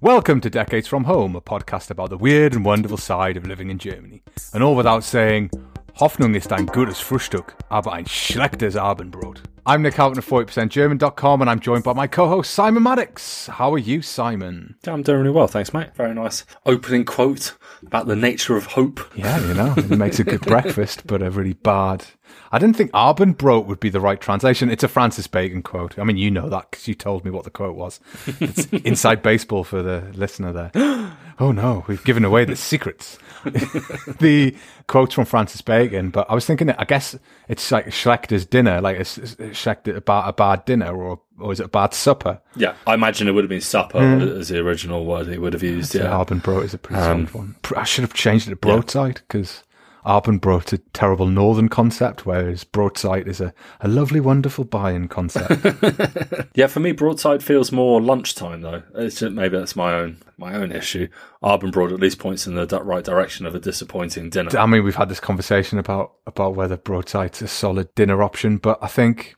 Welcome to Decades from Home, a podcast about the weird and wonderful side of living in Germany. And all without saying, Hoffnung ist ein gutes Frühstück, aber ein schlechtes Abendbrot. I'm Nick Houghton of 40%German.com and I'm joined by my co-host Simon Maddox. How are you, Simon? Yeah, I'm doing really well, thanks, mate. Very nice opening quote about the nature of hope. Yeah, you know, it makes a good breakfast, but a really bad. I didn't think Abendbrot would be the right translation. It's a Francis Bacon quote. I mean, you know that because you told me what the quote was. It's inside baseball for the listener there. Oh no, we've given away the secrets. the quotes from Francis Bacon, but I was thinking, I guess it's like Schlechter's dinner, like it's, it's Schlechter about a bad dinner, or or is it a bad supper? Yeah, I imagine it would have been supper hmm. as the original word he would have used. So yeah, Abendbrot is a pretty um, solid one. I should have changed it to Brotzeit because Abendbrot's a terrible northern concept, whereas Brotzeit is a, a lovely, wonderful Bayern concept. yeah. For me, Brotzeit feels more lunchtime though. It's just, maybe that's my own my own issue. Abendbrot at least points in the right direction of a disappointing dinner. I mean, we've had this conversation about about whether Brotzeit's a solid dinner option, but I think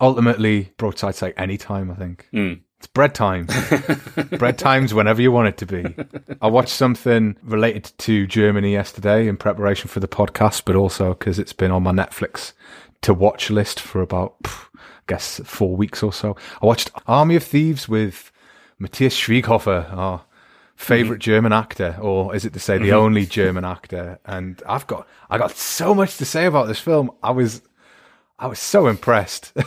ultimately Brotzeit's like any time. I think Mm. It's bread time. bread time's whenever you want it to be. I watched something related to Germany yesterday in preparation for the podcast, but also because it's been on my Netflix to watch list for about, pff, I guess, four weeks or so. I watched Army of Thieves with Matthias Schweighöfer, our favorite mm-hmm. German actor, or is it to say the mm-hmm. only German actor? And I've got, I got so much to say about this film. I was, I was so impressed.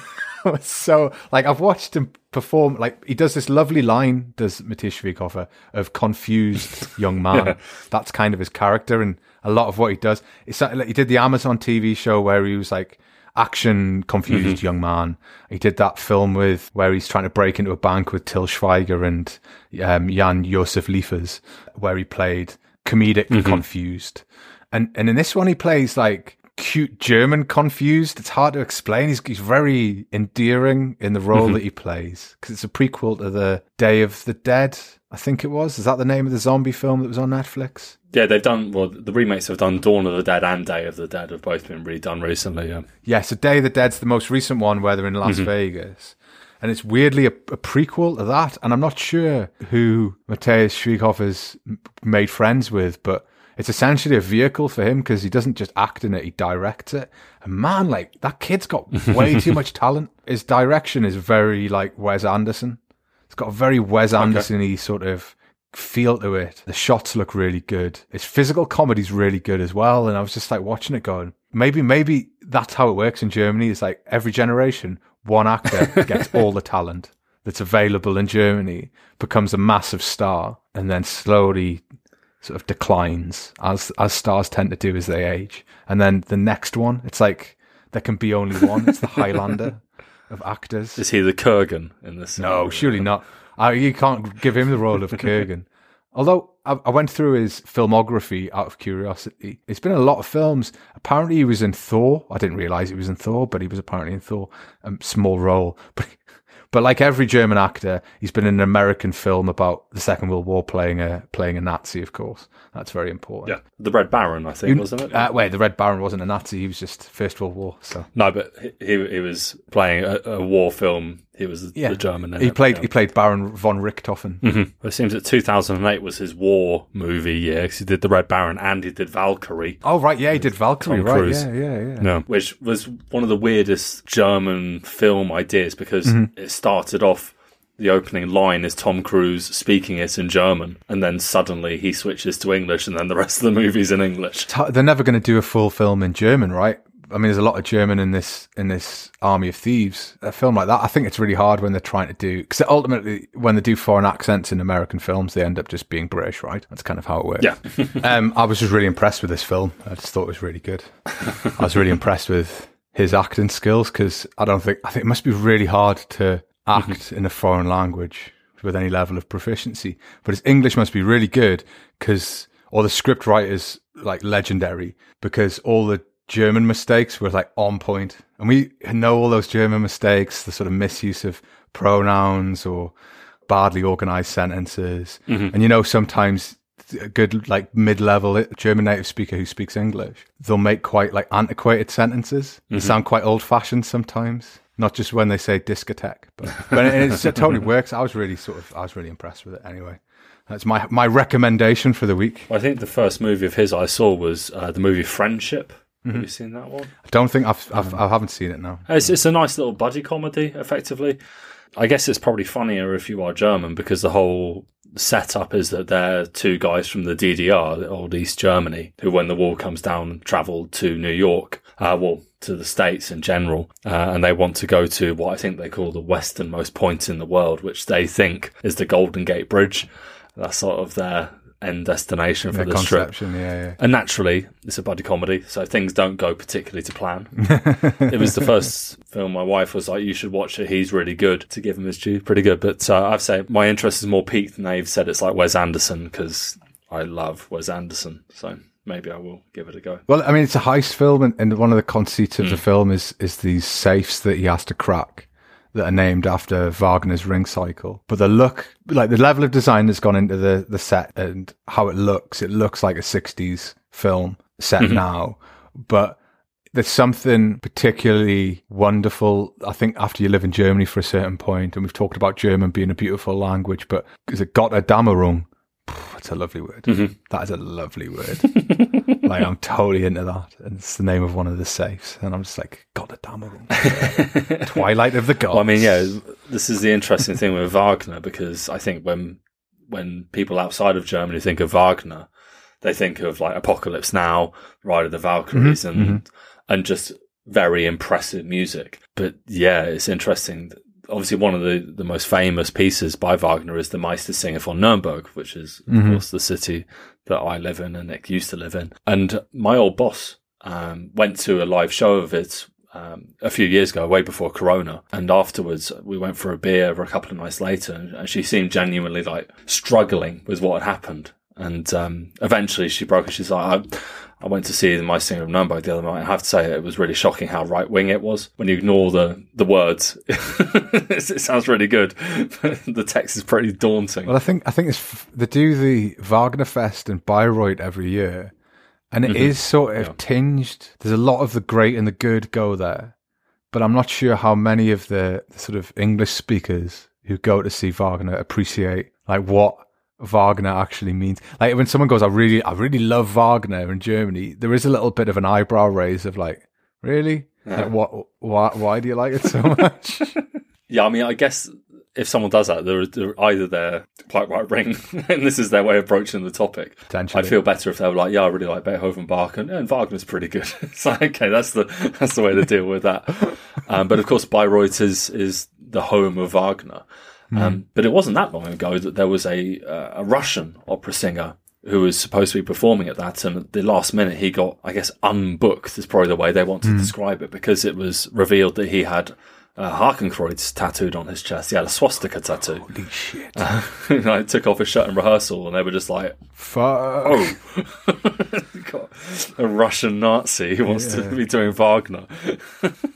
Was so like I've watched him perform. Like he does this lovely line, does Matthias Schweighöfer uh, of confused young man. That's kind of his character, and a lot of what he does. It's uh, like he did the Amazon TV show where he was like action confused mm-hmm. young man. He did that film with where he's trying to break into a bank with Til Schweiger and um, Jan Josef Liefers, where he played comedic mm-hmm. confused. And and in this one he plays like cute German confused. It's hard to explain. He's he's very endearing in the role mm-hmm. that he plays because it's a prequel to the Day of the Dead. I think it was. Is that the name of the zombie film that was on Netflix? Yeah, they've done well. The remakes have done Dawn of the Dead and Day of the Dead have both been redone recently. Yeah, Yeah, so Day of the Dead's the most recent one where they're in Las mm-hmm. Vegas. And it's weirdly a, a prequel to that. And I'm not sure who Matthias Schweighöfer's m- made friends with, but it's essentially a vehicle for him because he doesn't just act in it, he directs it. And man, like, that kid's got way too much talent. His direction is very like Wes Anderson. It's got a very Wes Anderson y sort of feel to it. The shots look really good. His physical comedy's really good as well. And I was just like watching it going, maybe, maybe that's how it works in Germany. It's like every generation, one actor gets all the talent that's available in Germany, becomes a massive star, and then slowly sort of declines as as stars tend to do as they age. And then the next one, it's like there can be only one. It's the Highlander of actors. is he the Kurgan in this? No, surely not. Uh, you can't give him the role of Kurgan. Although I, I went through his filmography out of curiosity, it's been a lot of films. Apparently, he was in Thor. I didn't realize he was in Thor, but he was apparently in Thor. A small role, but but like every German actor, he's been in an American film about the Second World War, playing a playing a Nazi. Of course, that's very important. Yeah, the Red Baron, I think, wasn't it? Uh, wait, the Red Baron wasn't a Nazi. He was just First World War. So no, but he he was playing a, a war film. He was yeah, the German. He played he played Baron von Richthofen. It seems that 2008 was his war movie year 'cause he did the Red Baron and he did Valkyrie. Oh right, yeah, he did Valkyrie. Tom Right, Cruise. yeah, yeah, yeah. No. Which was one of the weirdest German film ideas because Mm-hmm. it started off the opening line is Tom Cruise speaking it in German, and then suddenly he switches to English, and then the rest of the movie's in English. They're never going to do a full film in German, right? I mean, there's a lot of German in this in this Army of Thieves. A film like that, I think it's really hard when they're trying to do because ultimately, when they do foreign accents in American films, they end up just being British, right? That's kind of how it works. Yeah. um, I was just really impressed with this film. I just thought it was really good. I was really impressed with his acting skills because I don't think I think it must be really hard to act in a foreign language with any level of proficiency. But his English must be really good because, or the script writers like legendary because all the German mistakes were like on point, and we know all those German mistakes, the sort of misuse of pronouns or badly organized sentences, mm-hmm. and you know sometimes a good like mid-level uh, German native speaker who speaks English, they'll make quite like antiquated sentences. They mm-hmm. sound quite old-fashioned sometimes. not just when they say discotheque. But, but it, it totally works. I was really sort of, I was really impressed with it. Anyway, that's my my recommendation for the week. I think the first movie of his I saw was uh, the movie Friendship. Have you seen that one? I don't think I've, I've I haven't seen it now. It's, it's a nice little buddy comedy, effectively. I guess it's probably funnier if you are German because the whole setup is that they're two guys from the DDR, the old East Germany, who, when the wall comes down, travelled to New York, uh, well, to the States in general, uh, and they want to go to what I think they call the westernmost point in the world, which they think is the Golden Gate Bridge. That's sort of their end destination for Yeah, the strip. yeah, yeah. And naturally, it's a buddy comedy, so things don't go particularly to plan. it was the first film my wife was like, "You should watch it. He's really good." To give him his due, pretty good. But uh, I've say my interest is more peaked than they've said it's like Wes Anderson because I love Wes Anderson. So maybe I will give it a go. Well, I mean, it's a heist film, and, and one of the conceits of the film is is these safes that he has to crack that are named after Wagner's Ring Cycle. But the look, like the level of design that's gone into the the set and how it looks, it looks like a '60s film set mm-hmm. now, but. There's something particularly wonderful. I think after you live in Germany for a certain point, and we've talked about German being a beautiful language, but is it Gotterdammerung? That's a lovely word. Mm-hmm. That is a lovely word. like I'm totally into that. And it's the name of one of the safes. And I'm just like, God damn Twilight of the Gods. Well, I mean, yeah, this is the interesting thing with Wagner because I think when when people outside of Germany think of Wagner, they think of like Apocalypse Now, Ride of the Valkyries, mm-hmm, and mm-hmm. and just very impressive music. But yeah, it's interesting. Obviously, one of the, the most famous pieces by Wagner is the Meistersinger von Nuremberg, which is, of mm-hmm. course, the city that I live in and Nick used to live in. And my old boss um, went to a live show of it um, a few years ago, way before Corona. And afterwards, we went for a beer a couple of nights later, and, she seemed genuinely like struggling with what had happened. And um, eventually, she broke. She's like, I, I went to see Meistersinger of Nuremberg the other night. I have to say, it was really shocking how right wing it was. When you ignore the the words, it sounds really good. But the text is pretty daunting. Well, I think I think it's f- they do the Wagner Fest in Bayreuth every year, and it mm-hmm. is sort of Yeah. tinged. There's a lot of the great and the good go there, but I'm not sure how many of the, the sort of English speakers who go to see Wagner appreciate like what Wagner actually means. Like when someone goes, "I really, I really love Wagner" in Germany, there is a little bit of an eyebrow raise of like, "Really? Like, what? Why? Why do you like it so much?" Yeah, I mean, I guess if someone does that, they're, they're either they're quite right ring, and this is their way of approaching the topic. I'd feel better if they were like, "Yeah, I really like Beethoven, Bach, and, and Wagner's pretty good." it's like, okay, that's the that's the way to deal with that. Um, but of course, Bayreuth is is the home of Wagner. Um, but it wasn't that long ago that there was a uh, a Russian opera singer who was supposed to be performing at that, and at the last minute he got, I guess, unbooked. Is probably the way they want to describe it because it was revealed that he had. Uh, Hakenkreuz tattooed on his chest. He had a swastika tattoo. Holy shit! and I took off his shirt in rehearsal, and they were just like, Fuck. "Oh, got a Russian Nazi who wants to be doing Wagner."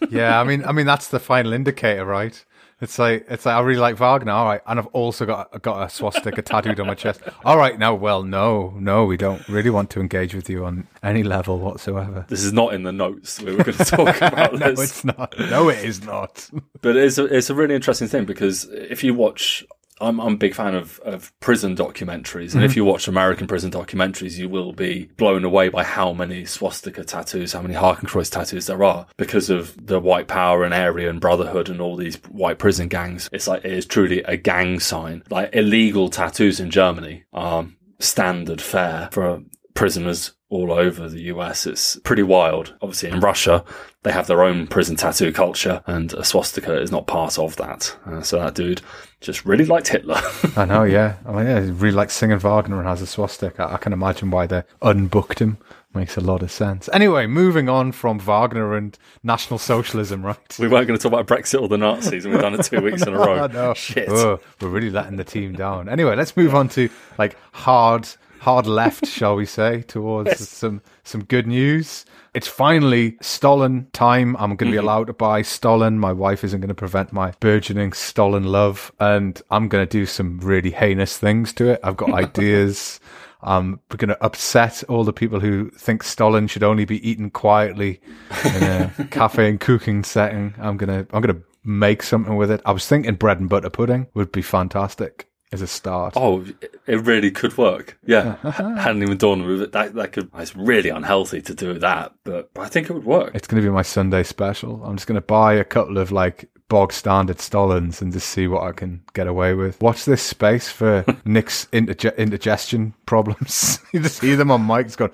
yeah, I mean, I mean that's the final indicator, right? It's like it's like I really like Wagner, all right, and I've also got got a swastika tattooed on my chest. All right, now, well, no, no, we don't really want to engage with you on any level whatsoever. This is not in the notes. We were going to talk about no, this. it's not. No, it is not. But it's a, it's a really interesting thing because if you watch, I'm, I'm a big fan of, of prison documentaries. And if you watch American prison documentaries, you will be blown away by how many swastika tattoos, how many Hakenkreuz tattoos there are because of the white power and Aryan Brotherhood and all these white prison gangs. It's like, it is truly a gang sign. Like illegal tattoos in Germany are standard fare for prisoners all over the US. It's pretty wild. Obviously, in Russia, they have their own prison tattoo culture, and a swastika is not part of that. Uh, so that dude just really liked Hitler. I know, yeah. I mean, yeah, he really likes singing Wagner and has a swastika. I, I can imagine why they unbooked him. Makes a lot of sense. Anyway, moving on from Wagner and National Socialism, right? we weren't going to talk about Brexit or the Nazis, and we've done it two weeks in a row. Oh, no. Shit. Oh, we're really letting the team down. Anyway, let's move on to like hard, hard left, shall we say, towards some some good news. It's finally Stollen time. I'm going to be mm-hmm. allowed to buy Stollen. My wife isn't going to prevent my burgeoning Stollen love, and I'm going to do some really heinous things to it. I've got ideas. I'm going to upset all the people who think Stollen should only be eaten quietly in a cafe and cooking setting. I'm going to I'm going to make something with it. I was thinking bread and butter pudding would be fantastic as a start. Oh, it really could work. Yeah, hadn't even dawned on me that that could. It's really unhealthy to do that, but, but I think it would work. It's going to be my Sunday special. I'm just going to buy a couple of like bog standard Stollens and just see what I can get away with. Watch this space for Nick's interge- indigestion problems. you just hear them on mics going.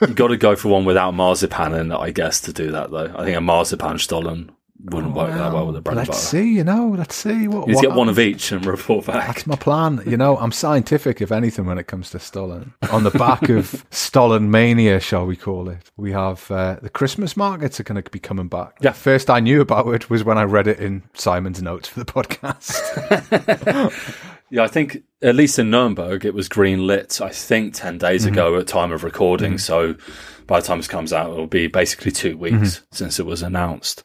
you got to go for one without marzipan in I guess, to do that though. I think a marzipan Stollen wouldn't work that well with the bread let's and butter. see, you know, let's see what. You what get one of each and report back. That's my plan. You know, I'm scientific, if anything, when it comes to Stollen. On the back of Stollen mania, shall we call it? We have uh, the Christmas markets are going to be coming back. Yeah. First I knew about it was when I read it in Simon's notes for the podcast. Yeah, I think at least in Nuremberg it was green lit. I think ten days Mm-hmm. ago at time of recording. So by the time this comes out, it'll be basically two weeks Mm-hmm. since it was announced.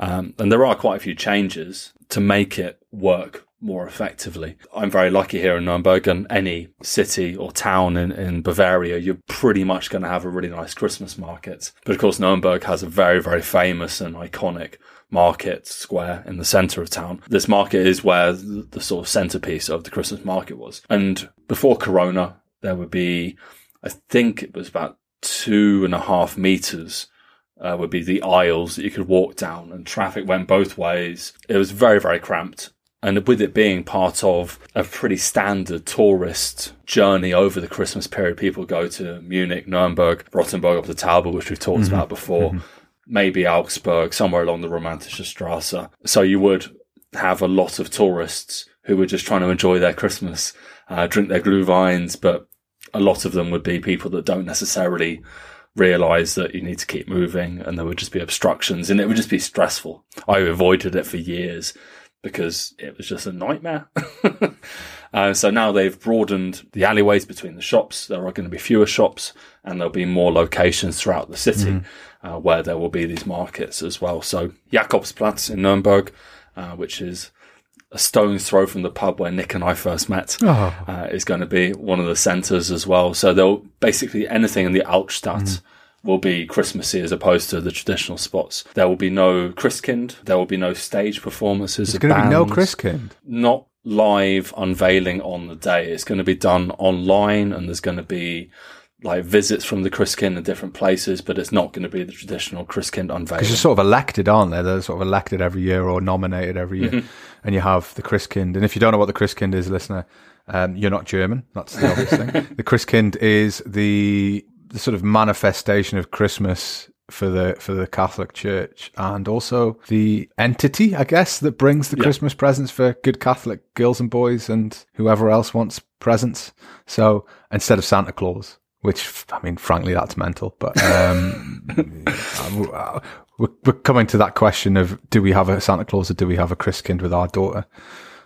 Um, and there are quite a few changes to make it work more effectively. I'm very lucky here in Nuremberg and any city or town in, in Bavaria, you're pretty much going to have a really nice Christmas market. But of course, Nuremberg has a very, very famous and iconic market square in the center of town. This market is where the, the sort of centerpiece of the Christmas market was. And before Corona, there would be, I think it was about two and a half meters uh, would be the aisles that you could walk down and traffic went both ways. It was very, very cramped. And with it being part of a pretty standard tourist journey over the Christmas period, people go to Munich, Nuremberg, Rothenburg ob der Tauber, which we've talked about before, maybe Augsburg, somewhere along the Romantische Strasse. So you would have a lot of tourists who were just trying to enjoy their Christmas, uh, drink their glühweins, but a lot of them would be people that don't necessarily realize that you need to keep moving and there would just be obstructions and it would just be stressful. I avoided it for years because it was just a nightmare. uh, so now they've broadened the alleyways between the shops. There are going to be fewer shops and there'll be more locations throughout the city uh, where there will be these markets as well. So Jakobsplatz in Nuremberg, uh, which is a stone's throw from the pub where Nick and I first met, Oh. uh, is going to be one of the centres as well. So they'll basically anything in the Altstadt will be Christmassy as opposed to the traditional spots. There will be no Christkind. There will be no stage performances. There's going to be no bands. Christkind. Not live unveiling on the day. It's going to be done online, and there's going to be like visits from the Christkind in different places, but it's not going to be the traditional Christkind unveiling. Because you're sort of elected, aren't they? They're sort of elected every year or nominated every year. Mm-hmm. And you have the Christkind. And if you don't know what the Christkind is, listener, um, you're not German. That's the obvious thing. The Christkind is the, the sort of manifestation of Christmas for the for the Catholic Church and also the entity, I guess, that brings the Yeah. Christmas presents for good Catholic girls and boys and whoever else wants presents. So instead of Santa Claus, which I mean, frankly, that's mental. But um, we're, we're coming to that question of do we have a Santa Claus or do we have a Christkind with our daughter?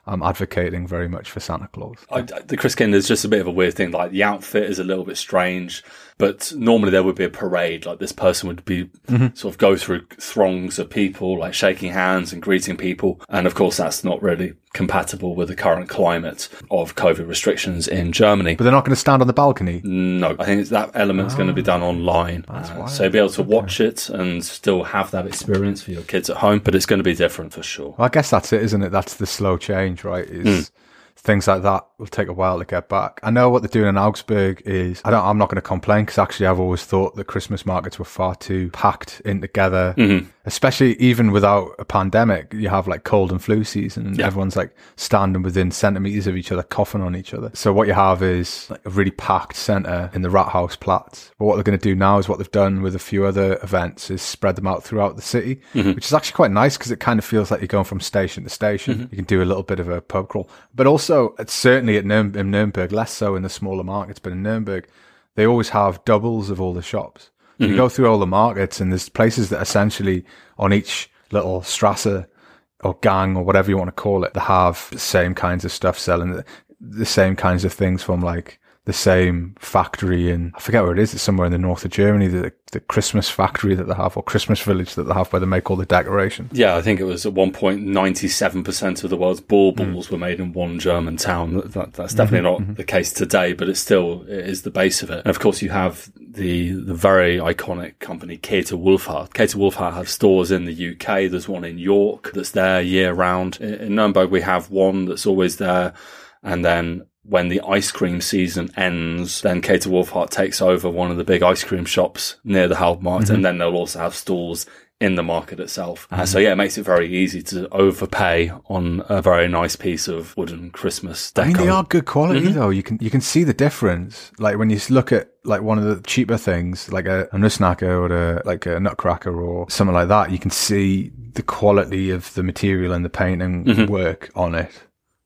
I'm advocating very much for Santa Claus. I, the Christkind is just a bit of a weird thing. Like the outfit is a little bit strange, but normally there would be a parade. Like this person would be mm-hmm. sort of go through throngs of people, like shaking hands and greeting people. And of course, that's not really compatible with the current climate of COVID restrictions in Germany. But they're not going to stand on the balcony. No, I think that element's going to be done online. Uh, so you'll be able to watch it and still have that experience for your kids at home, but it's going to be different for sure. Well, I guess that's it, isn't it? That's the slow change, right? Is things like that will take a while to get back. I know what they're doing in Augsburg is. I don't. I'm not going to complain because actually, I've always thought the Christmas markets were far too packed in together. Mm-hmm. Especially even without a pandemic, you have like cold and flu season, and everyone's like standing within centimeters of each other, coughing on each other. So what you have is like a really packed center in the Rathaus Platz. But what they're going to do now is what they've done with a few other events is spread them out throughout the city, mm-hmm. which is actually quite nice because it kind of feels like you're going from station to station. Mm-hmm. You can do a little bit of a pub crawl, but also it's certainly at Nurem- in Nuremberg, less so in the smaller markets, but in Nuremberg, they always have doubles of all the shops. So You mm-hmm. go through all the markets and there's places that essentially on each little strasse or gang or whatever you want to call it, they have the same kinds of stuff selling the, the same kinds of things from like the same factory in, I forget where it is, it's somewhere in the north of Germany, the, the Christmas factory that they have, or Christmas village that they have where they make all the decorations. Yeah, I think it was at one point 97% of the world's baubles mm. were made in one German town. That, that's definitely mm-hmm, not mm-hmm. the case today, but it still it is the base of it. And of course, you have the the very iconic company Käthe Wohlfahrt. Käthe Wohlfahrt have stores in the UK. There's one in York that's there year round. In, in Nuremberg, we have one that's always there. And then when the ice cream season ends, then Käthe Wohlfahrt takes over one of the big ice cream shops near the Hauptmarkt, mm-hmm. and then they'll also have stalls in the market itself. Mm-hmm. Uh, so yeah, it makes it very easy to overpay on a very nice piece of wooden Christmas deco. I mean, they are good quality mm-hmm. though. You can you can see the difference. Like when you look at like one of the cheaper things, like a, a Nussknacker or a, like a Nutcracker or something like that, you can see the quality of the material and the painting mm-hmm. work on it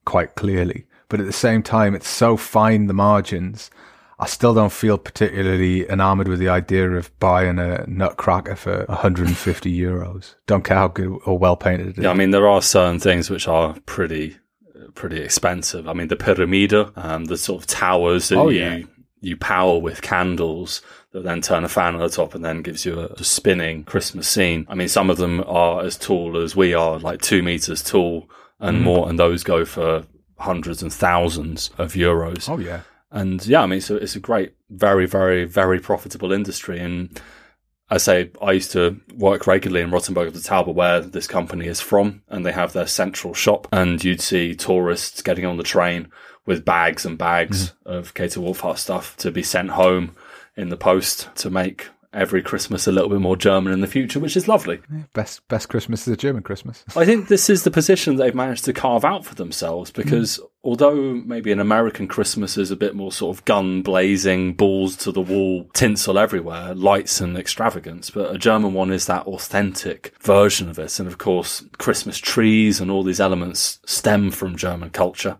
quite clearly but at the same time, it's so fine the margins. I still don't feel particularly enamored with the idea of buying a nutcracker for 150 euros. Don't care how good or well painted it is. Yeah, I mean, there are certain things which are pretty, pretty expensive. I mean, the Pyramide, um, the sort of towers that oh, you, yeah. you power with candles that then turn a fan on the top and then gives you a, a spinning Christmas scene. I mean, some of them are as tall as we are, like two meters tall and mm. more, and those go for hundreds and thousands of euros. Oh yeah. And yeah, I mean, it's a, it's a great, very, very, very profitable industry. And I say I used to work regularly in Rothenburg of the Tauber, where this company is from, and they have their central shop. And you'd see tourists getting on the train with bags and bags mm-hmm. of Käthe Wohlfahrt stuff to be sent home in the post to make every Christmas a little bit more German in the future, which is lovely. Yeah, best best Christmas is a German Christmas. I think this is the position they've managed to carve out for themselves because mm. although maybe an American Christmas is a bit more sort of gun blazing, balls to the wall, tinsel everywhere, lights and extravagance, but a German one is that authentic version of it. And of course, Christmas trees and all these elements stem from German culture.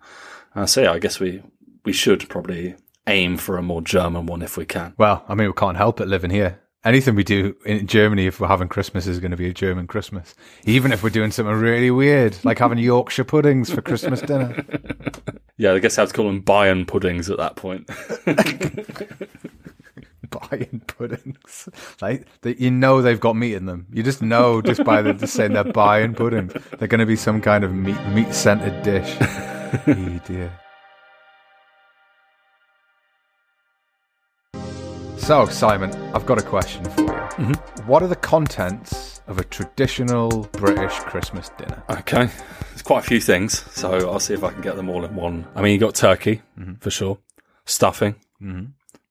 Uh, so yeah, I guess we we should probably aim for a more German one if we can. Well, I mean, we can't help it living here. Anything we do in Germany, if we're having Christmas, is going to be a German Christmas. Even if we're doing something really weird, like having Yorkshire puddings for Christmas dinner. Yeah, I guess I have to call them Bayern puddings at that point. Bayern puddings, like that you know they've got meat in them. You just know just by the just saying they're Bayern puddings, they're going to be some kind of meat meat scented dish. oh dear. So, Simon, I've got a question for you. Mm-hmm. What are the contents of a traditional British Christmas dinner? Okay, there's quite a few things, so I'll see if I can get them all in one. I mean, you got turkey mm-hmm. for sure, stuffing, mm-hmm.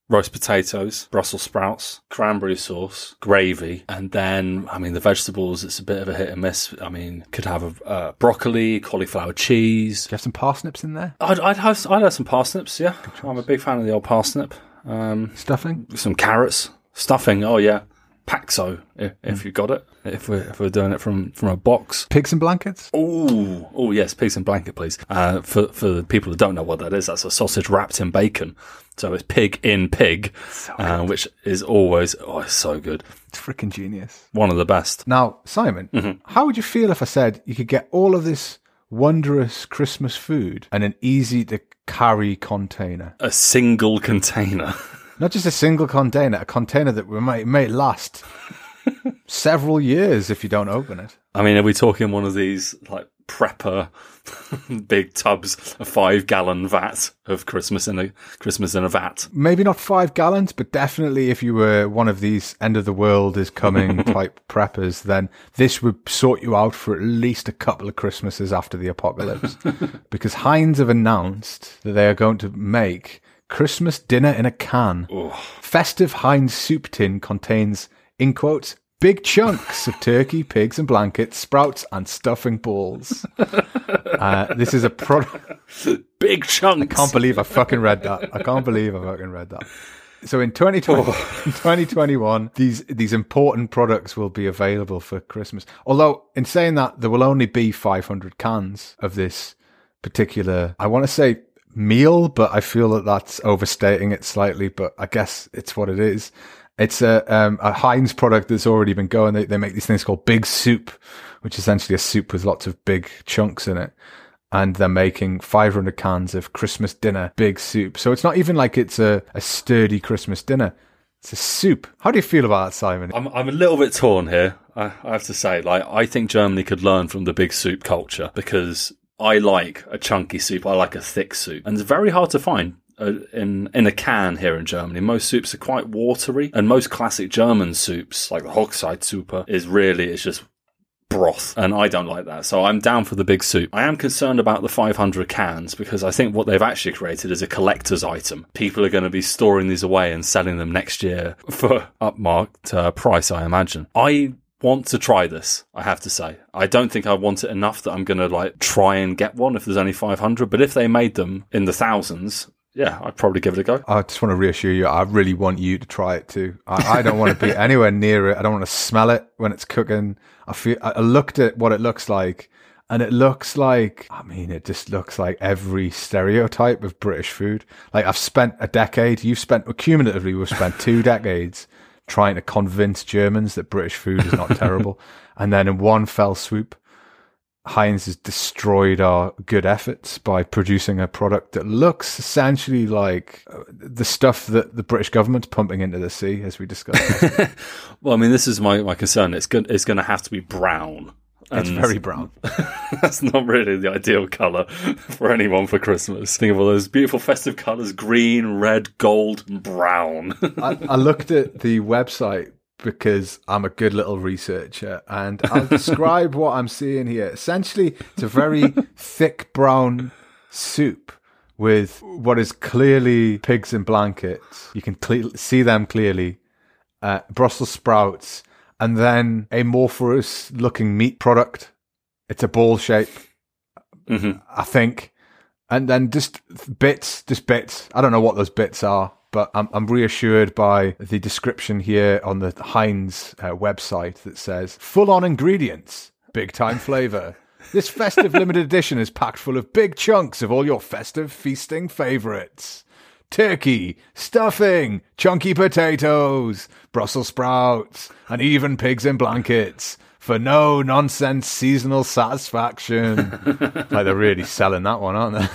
roast potatoes, Brussels sprouts, cranberry sauce, gravy, and then I mean the vegetables. It's a bit of a hit and miss. I mean, could have a uh, broccoli, cauliflower cheese. Do you have some parsnips in there? I'd, I'd have I'd have some parsnips. Yeah, I'm a big fan of the old parsnip. Um, stuffing, some carrots, stuffing. Oh yeah, Paxo if, if mm. you got it. If we're if we're doing it from from a box, pigs and blankets. Oh oh yes, pigs and blanket, please. Uh, for for the people who don't know what that is, that's a sausage wrapped in bacon. So it's pig in pig, so uh, which is always oh it's so good. It's freaking genius. One of the best. Now, Simon, mm-hmm. how would you feel if I said you could get all of this wondrous Christmas food and an easy to carry container. A single container. Not just a single container, a container that may, may last several years if you don't open it. I mean, are we talking one of these like prepper big tubs, a five gallon vat of Christmas in a Christmas in a vat? Maybe not five gallons, but definitely if you were one of these end of the world is coming type preppers, then this would sort you out for at least a couple of Christmases after the apocalypse. because Heinz have announced that they are going to make Christmas dinner in a can. Festive Heinz soup tin contains, in quotes, big chunks of turkey, pigs, and blankets, sprouts, and stuffing balls. uh, this is a product. Big chunks. I can't believe I fucking read that. I can't believe I fucking read that. So in 2020, oh. 2021, these these important products will be available for Christmas. Although, in saying that, there will only be 500 cans of this particular. I want to say meal, but I feel that that's overstating it slightly. But I guess it's what it is. It's a um, a Heinz product that's already been going. They they make these things called Big Soup, which is essentially a soup with lots of big chunks in it. and they're making 500 cans of Christmas dinner big soup. So it's not even like it's a, a sturdy Christmas dinner. It's a soup. How do you feel about that, Simon? I'm I'm a little bit torn here. I, I have to say, like I think Germany could learn from the big soup culture because I like a chunky soup. I like a thick soup, and it's very hard to find. In in a can here in Germany, most soups are quite watery, and most classic German soups, like the Hochzeitssuppe, is really it's just broth, and I don't like that. So I'm down for the big soup. I am concerned about the 500 cans because I think what they've actually created is a collector's item. People are going to be storing these away and selling them next year for upmarked uh, price, I imagine. I want to try this, I have to say. I don't think I want it enough that I'm going to like try and get one if there's only 500, but if they made them in the thousands, yeah, I'd probably give it a go. I just want to reassure you, I really want you to try it too. I, I don't want to be anywhere near it. I don't want to smell it when it's cooking. I feel, I looked at what it looks like and it looks like, I mean, it just looks like every stereotype of British food. Like I've spent a decade, you've spent, cumulatively, we've spent two decades trying to convince Germans that British food is not terrible. And then in one fell swoop, Heinz has destroyed our good efforts by producing a product that looks essentially like uh, the stuff that the British government's pumping into the sea, as we discussed. Well, I mean, this is my, my concern. It's good. It's going to have to be brown. it's very brown. That's not really the ideal colour for anyone for Christmas. Think of all those beautiful festive colours green, red, gold, and brown. I, I looked at the website because I'm a good little researcher and I'll describe what I'm seeing here. Essentially, it's a very thick brown soup with what is clearly pigs in blankets. You can cle- see them clearly. Uh, Brussels sprouts and then a amorphous looking meat product. It's a ball shape, Mhm. I think. And then just bits, just bits. I don't know what those bits are, but I'm, I'm reassured by the description here on the Heinz uh, website that says full on ingredients, big time flavor. This festive limited edition is packed full of big chunks of all your festive feasting favorites. Turkey, stuffing, chunky potatoes, Brussels sprouts, and even pigs in blankets for no nonsense seasonal satisfaction. like they're really selling that one, aren't they?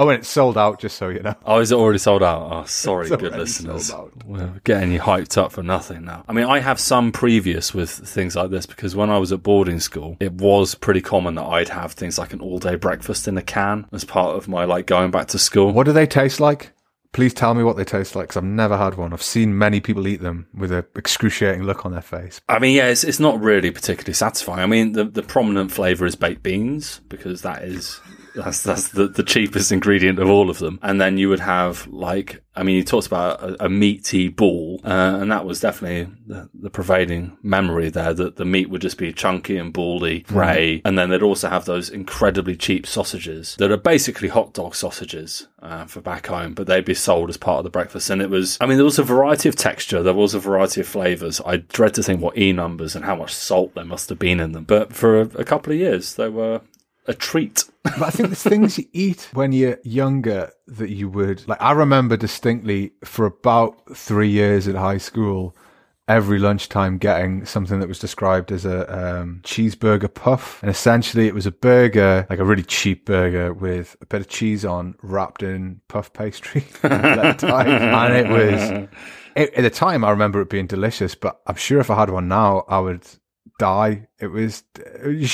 Oh, and it's sold out, just so you know. Oh, is it already sold out? Oh, sorry, It's good listeners. We're getting you hyped up for nothing now. I mean, I have some previous with things like this because when I was at boarding school, it was pretty common that I'd have things like an all day breakfast in a can as part of my like going back to school. What do they taste like? Please tell me what they taste like, because I've never had one. I've seen many people eat them with an excruciating look on their face. I mean, yeah, it's, it's not really particularly satisfying. I mean, the, the prominent flavour is baked beans because that is that's that's the, the cheapest ingredient of all of them. And then you would have like, I mean, you talked about a, a meaty ball, uh, and that was definitely the, the prevailing memory there. That the meat would just be chunky and baldy, grey, and then they'd also have those incredibly cheap sausages that are basically hot dog sausages uh, for back home, but they'd be sold as part of the breakfast. And it was, I mean, there was a variety of texture, there was a variety of flavours. I dread to think what E numbers and how much salt there must have been in them. But for a, a couple of years, they were a treat. But I think there's things you eat when you're younger that you would like. I remember distinctly for about three years at high school, every lunchtime getting something that was described as a um, cheeseburger puff, and essentially it was a burger, like a really cheap burger with a bit of cheese on, wrapped in puff pastry and it was. It, at the time, I remember it being delicious, but I'm sure if I had one now, I would die. It was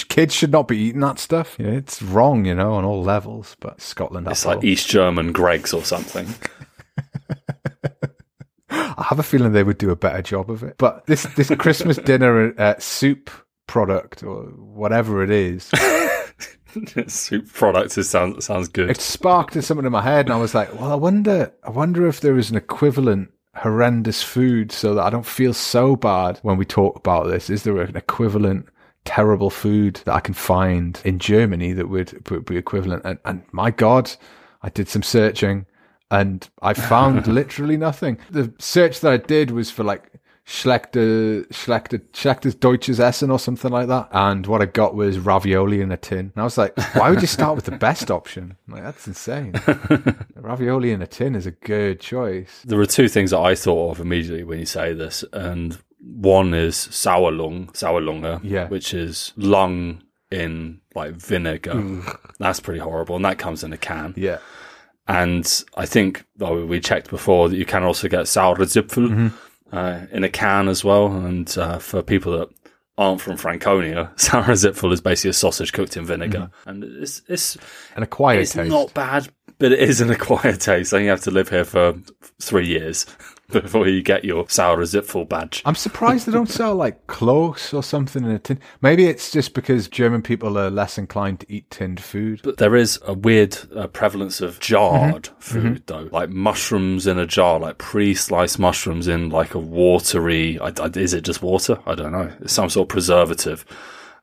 kids should not be eating that stuff. It's wrong, you know, on all levels. But Scotland, It's like all. East German Greggs or something. I have a feeling they would do a better job of it. But this this Christmas dinner uh, soup product or whatever it is, Soup product is, sounds sounds good. it sparked something in my head, and I was like, well, I wonder, I wonder if there is an equivalent horrendous food so that I don't feel so bad when we talk about this. Is there an equivalent? Terrible food that I can find in Germany that would, would be equivalent. And, and my God, I did some searching and I found literally nothing. The search that I did was for like Schlechter, Schlechter, Schlechter's Deutsches Essen or something like that. And what I got was ravioli in a tin. And I was like, why would you start with the best option? I'm like, that's insane. ravioli in a tin is a good choice. There are two things that I thought of immediately when you say this, and one is Sauerlung, Sauerlunge, Yeah. which is lung in like vinegar. That's pretty horrible, and that comes in a can. Yeah. And I think we checked before that you can also get sour zipfel mm-hmm. Uh, in a can as well. And uh, for people that aren't from Franconia, sour zipfel is basically a sausage cooked in vinegar, and it's it's An acquired it's taste. not bad, but it is an acquired taste. I think you have to live here for three years before you get your sour zipfel badge. I'm surprised they don't sell like Klöße or something in a tin. Maybe it's just because German people are less inclined to eat tinned food. But there is a weird uh, prevalence of jarred Mm-hmm. food, though, like mushrooms in a jar, like pre-sliced mushrooms in like a watery. I, I- is it just water? I don't know. It's some sort of preservative,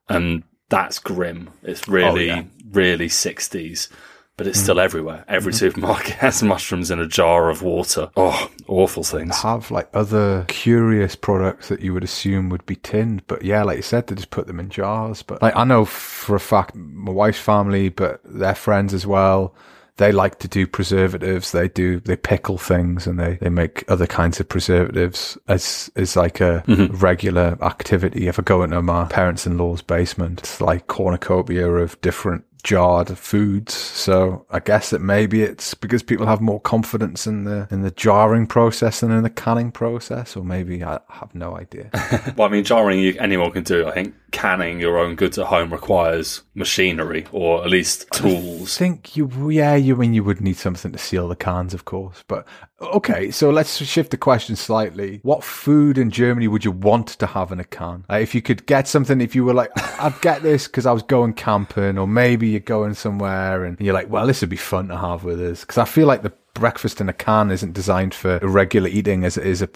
and that's grim. It's really, Oh, yeah. really sixties. But Mm. it's still everywhere. Every Mm-hmm. supermarket has mushrooms in a jar of water. Oh, awful things. Have like other curious products that you would assume would be tinned, but yeah, like you said, they just put them in jars. But like I know for a fact, my wife's family, but their friends as well. They like to do preservatives. They do, they pickle things and they, they make other kinds of preservatives as, as like a regular activity. If I go into my parents-in-law's basement, it's like cornucopia of different jarred foods. So I guess that maybe it's because people have more confidence in the, in the jarring process than in the canning process, or maybe I have no idea. Well, I mean, jarring anyone can do. I think canning your own goods at home requires machinery or at least tools. I think you, yeah, you mean you would need something to seal the cans, of course. But okay, so let's shift the question slightly. What food in Germany would you want to have in a can? Uh, if you could get something, if you were like, I'd get this because I was going camping, or maybe you're going somewhere and you're like, well, this would be fun to have with us. Because I feel like the breakfast in a can isn't designed for regular eating as it is a,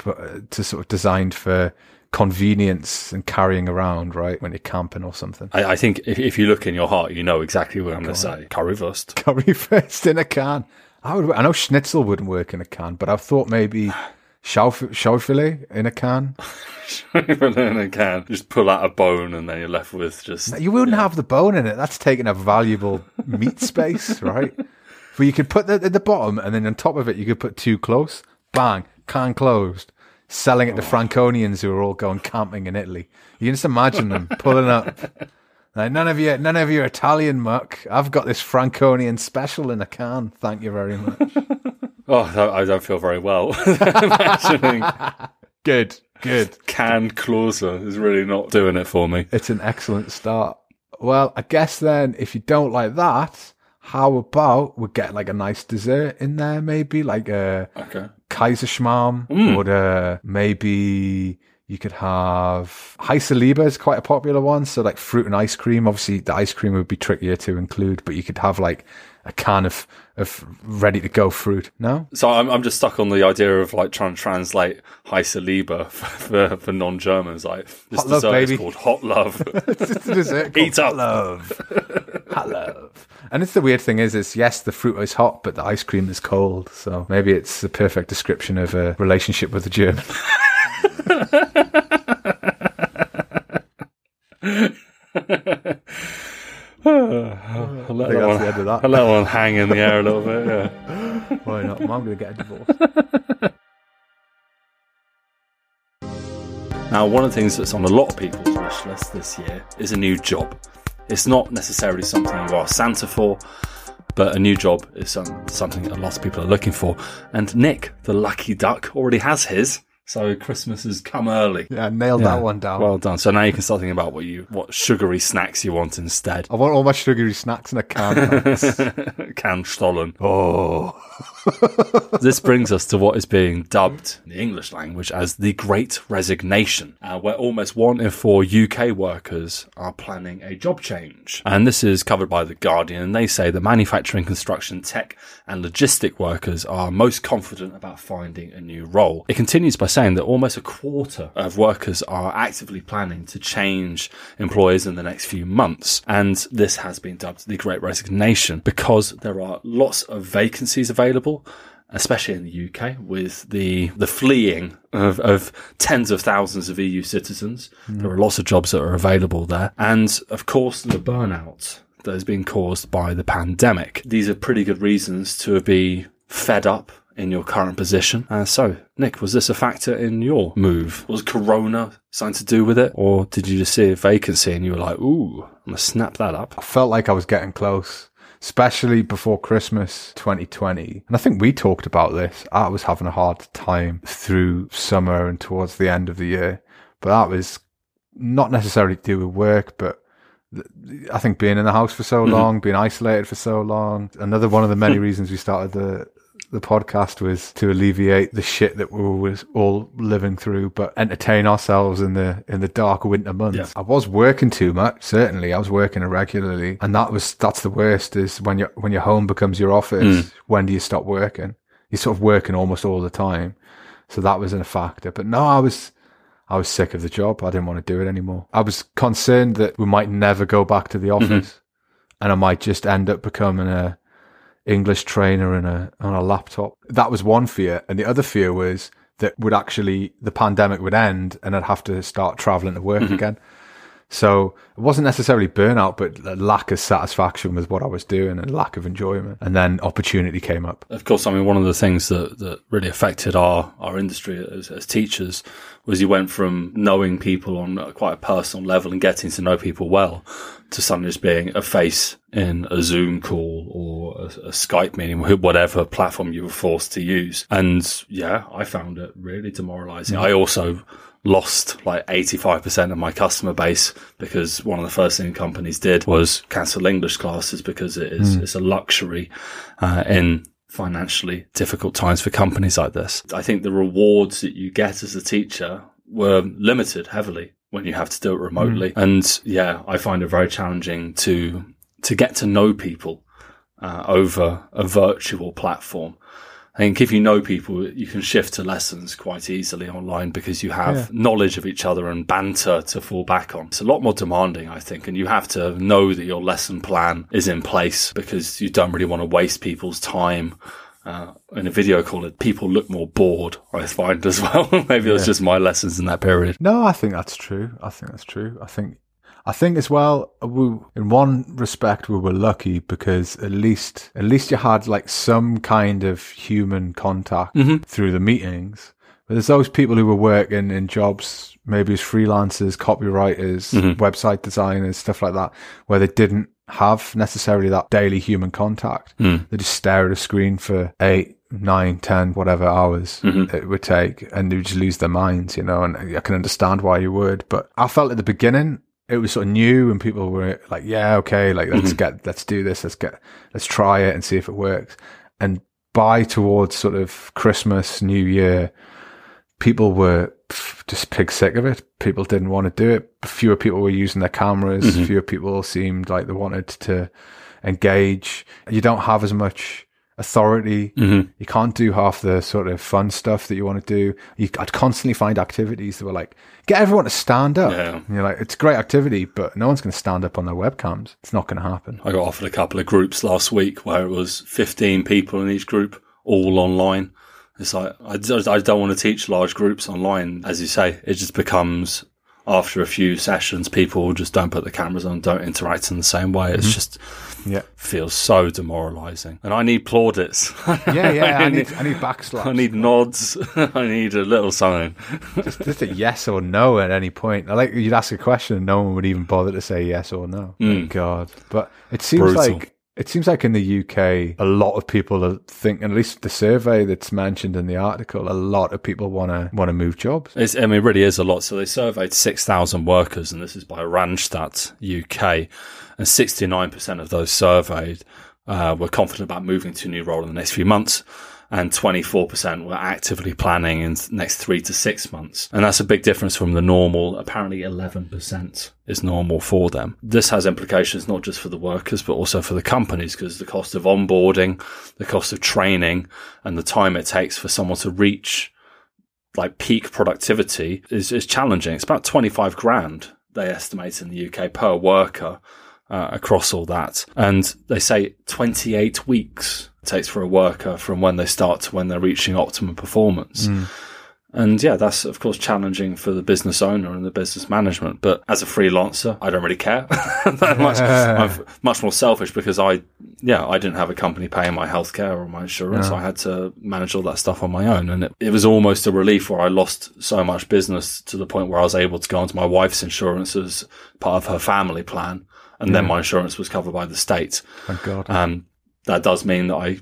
to sort of designed for convenience and carrying around, right? When you're camping or something. I, I think if, if you look in your heart, you know exactly what I'm going to say. Currywurst. curry first in a can. I would. I know schnitzel wouldn't work in a can, but I've thought maybe Schauf- Schaufele in a can. in a can. Just pull out a bone and then you're left with just. You wouldn't have the bone in it. That's taking a valuable meat space, right? But you could put that at the bottom, and then on top of it, you could put two Klöße. Bang, can closed. Selling it to oh. Franconians who are all going camping in Italy. You can just imagine them pulling up. Like, none of you, none of you Italian muck. I've got this Franconian special in a can. Thank you very much. Oh, I don't feel very well. Imagining Good, good. canned Clauser is really not doing it for me. It's an excellent start. Well, I guess then if you don't like that, how about we get like a nice dessert in there, maybe like a Okay. Kaiserschmarrn, or uh, maybe you could have Heiße Liebe is quite a popular one. So like fruit and ice cream. Obviously, the ice cream would be trickier to include, but you could have like a can of of ready to go fruit. No, So I'm, I'm just stuck on the idea of like trying to translate Heiße Liebe for, for, for non-Germans. Like this Hot love, baby. is called hot love. it's just a dessert. called Eat up. hot love, hot love. And it's the weird thing is, is yes, the fruit is hot, but the ice cream is cold. So maybe it's the perfect description of a relationship with a German. I'll let, I think that that's one, the end of that. I'll let one hang in the air a little bit. Yeah. Why not? I'm going to get a divorce. Now, one of the things that's on a lot of people's wish list this year is a new job. It's not necessarily something you are Santa for, but a new job is some, something that a lot of people are looking for. And Nick, the lucky duck, already has his. So Christmas has come early. Yeah, nailed that one down. Well done. So now you can start thinking about what you what sugary snacks you want instead. I want all my sugary snacks in a can. thanks. Canstollen. oh, this brings us to what is being dubbed in the English language as the Great Resignation, uh, where almost one in four UK workers are planning a job change. And this is covered by The Guardian, and they say the manufacturing, construction, tech, and logistic workers are most confident about finding a new role. It continues by saying that almost a quarter of workers are actively planning to change employers in the next few months. And this has been dubbed the Great Resignation because there are lots of vacancies available especially in the UK, with the the fleeing of, of tens of thousands of EU citizens. Hmm. There are lots of jobs that are available there, and of course the burnout that has been caused by the pandemic. These are pretty good reasons to be fed up in your current position. Uh, so, Nick, was this a factor in your move? Was Corona something to do with it? Or did you just see a vacancy and you were like, ooh, I'm going to snap that up? I felt like I was getting close, especially before Christmas 2020. And I think we talked about this. I was having a hard time through summer and towards the end of the year, but that was not necessarily to do with work, but I think being in the house for so Mm-hmm. long, being isolated for so long, another one of the many reasons we started the the podcast was to alleviate the shit that we were all living through, but entertain ourselves in the in the dark winter months. Yeah. I was working too much, certainly. I was working irregularly, and that was that's the worst. Is when your when your home becomes your office. Hmm. When do you stop working? You're sort of working almost all the time, so that was a factor. But no, I was. I was sick of the job. I didn't want to do it anymore. I was concerned that we might never go back to the mm-hmm. office and I might just end up becoming a English trainer in a, on a laptop. That was one fear. And the other fear was that would actually, the pandemic would end and I'd have to start traveling to work mm-hmm. again. So it wasn't necessarily burnout, but a lack of satisfaction with what I was doing and lack of enjoyment. And then opportunity came up. Of course, I mean, one of the things that, that really affected our, our industry as, as teachers was you went from knowing people on quite a personal level and getting to know people well to suddenly just being a face in a Zoom call or a, a Skype meeting, whatever platform you were forced to use. And yeah, I found it really demoralizing. Mm. I also lost like 85% of my customer base because one of the first thing companies did was cancel English classes because it is it's a luxury uh, in financially difficult times for companies like this. I think the rewards that you get as a teacher were limited heavily when you have to do it remotely. And yeah, I find it very challenging to to get to know people uh, over a virtual platform. I think if you know people, you can shift to lessons quite easily online because you have Yeah. knowledge of each other and banter to fall back on. It's a lot more demanding, I think, and you have to know that your lesson plan is in place because you don't really want to waste people's time. Uh, in a video call, it people look more bored. I find as well. Maybe it was just my lessons in that period. No, I think that's true. I think that's true. I think, I think as well. We, in one respect, we were lucky because at least, at least you had like some kind of human contact mm-hmm. through the meetings. But there's those people who were working in jobs, maybe as freelancers, copywriters, mm-hmm. website designers, stuff like that, where they didn't have necessarily that daily human contact. Mm. They just stare at a screen for eight, nine, ten, whatever hours mm-hmm. it would take, and they would just lose their minds, you know. And I can understand why you would, but I felt at the beginning it was sort of new, and people were like, "Yeah, okay, like let's mm-hmm. get, let's do this, let's get, let's try it and see if it works." And by towards sort of Christmas, New Year, people were just pig sick of it. People didn't want to do it. Fewer people were using their cameras. Mm-hmm. Fewer people seemed like they wanted to engage. You don't have as much authority. Mm-hmm. You can't do half the sort of fun stuff that you want to do. You, I'd constantly find activities that were like, get everyone to stand up. Yeah. And you're like, it's a great activity, but no one's going to stand up on their webcams. It's not going to happen. I got offered a couple of groups last week where it was 15 people in each group, all online. It's like, I, just- I don't want to teach large groups online. As you say, it just becomes after a few sessions, people just don't put the cameras on, don't interact in the same way. It's mm-hmm. just Yeah. feels so demoralizing. And I need plaudits. Yeah, yeah. I need, I need backslaps. I need nods. I need a little sign. just a yes or no at any point. I like you'd ask a question and no one would even bother to say yes or no. Thank God. But it seems Mm. Brutal. like it seems like in the UK, a lot of people are thinking. At least the survey that's mentioned in the article, a lot of people want to want to move jobs. It's, I mean, it really is a lot. So they surveyed 6,000 workers, and this is by Randstad UK, and 69% of those surveyed uh, were confident about moving to a new role in the next few months, and 24% were actively planning in the next three to six months. And that's a big difference from the normal. Apparently 11% is normal for them. This has implications not just for the workers, but also for the companies, because the cost of onboarding, the cost of training, and the time it takes for someone to reach like peak productivity is, is challenging. It's about 25 grand they estimate in the UK per worker uh, across all that. And they say 28 weeks takes for a worker from when they start to when they're reaching optimum performance. And yeah, that's of course challenging for the business owner and the business management. But as a freelancer, I don't really care that much. I'm much more selfish because I, yeah, I didn't have a company paying my healthcare or my insurance. I had to manage all that stuff on my own. And it, it was almost a relief where I lost so much business to the point where I was able to go onto my wife's insurance as part of her family plan. And then my insurance was covered by the state. Thank God. Um, that does mean that I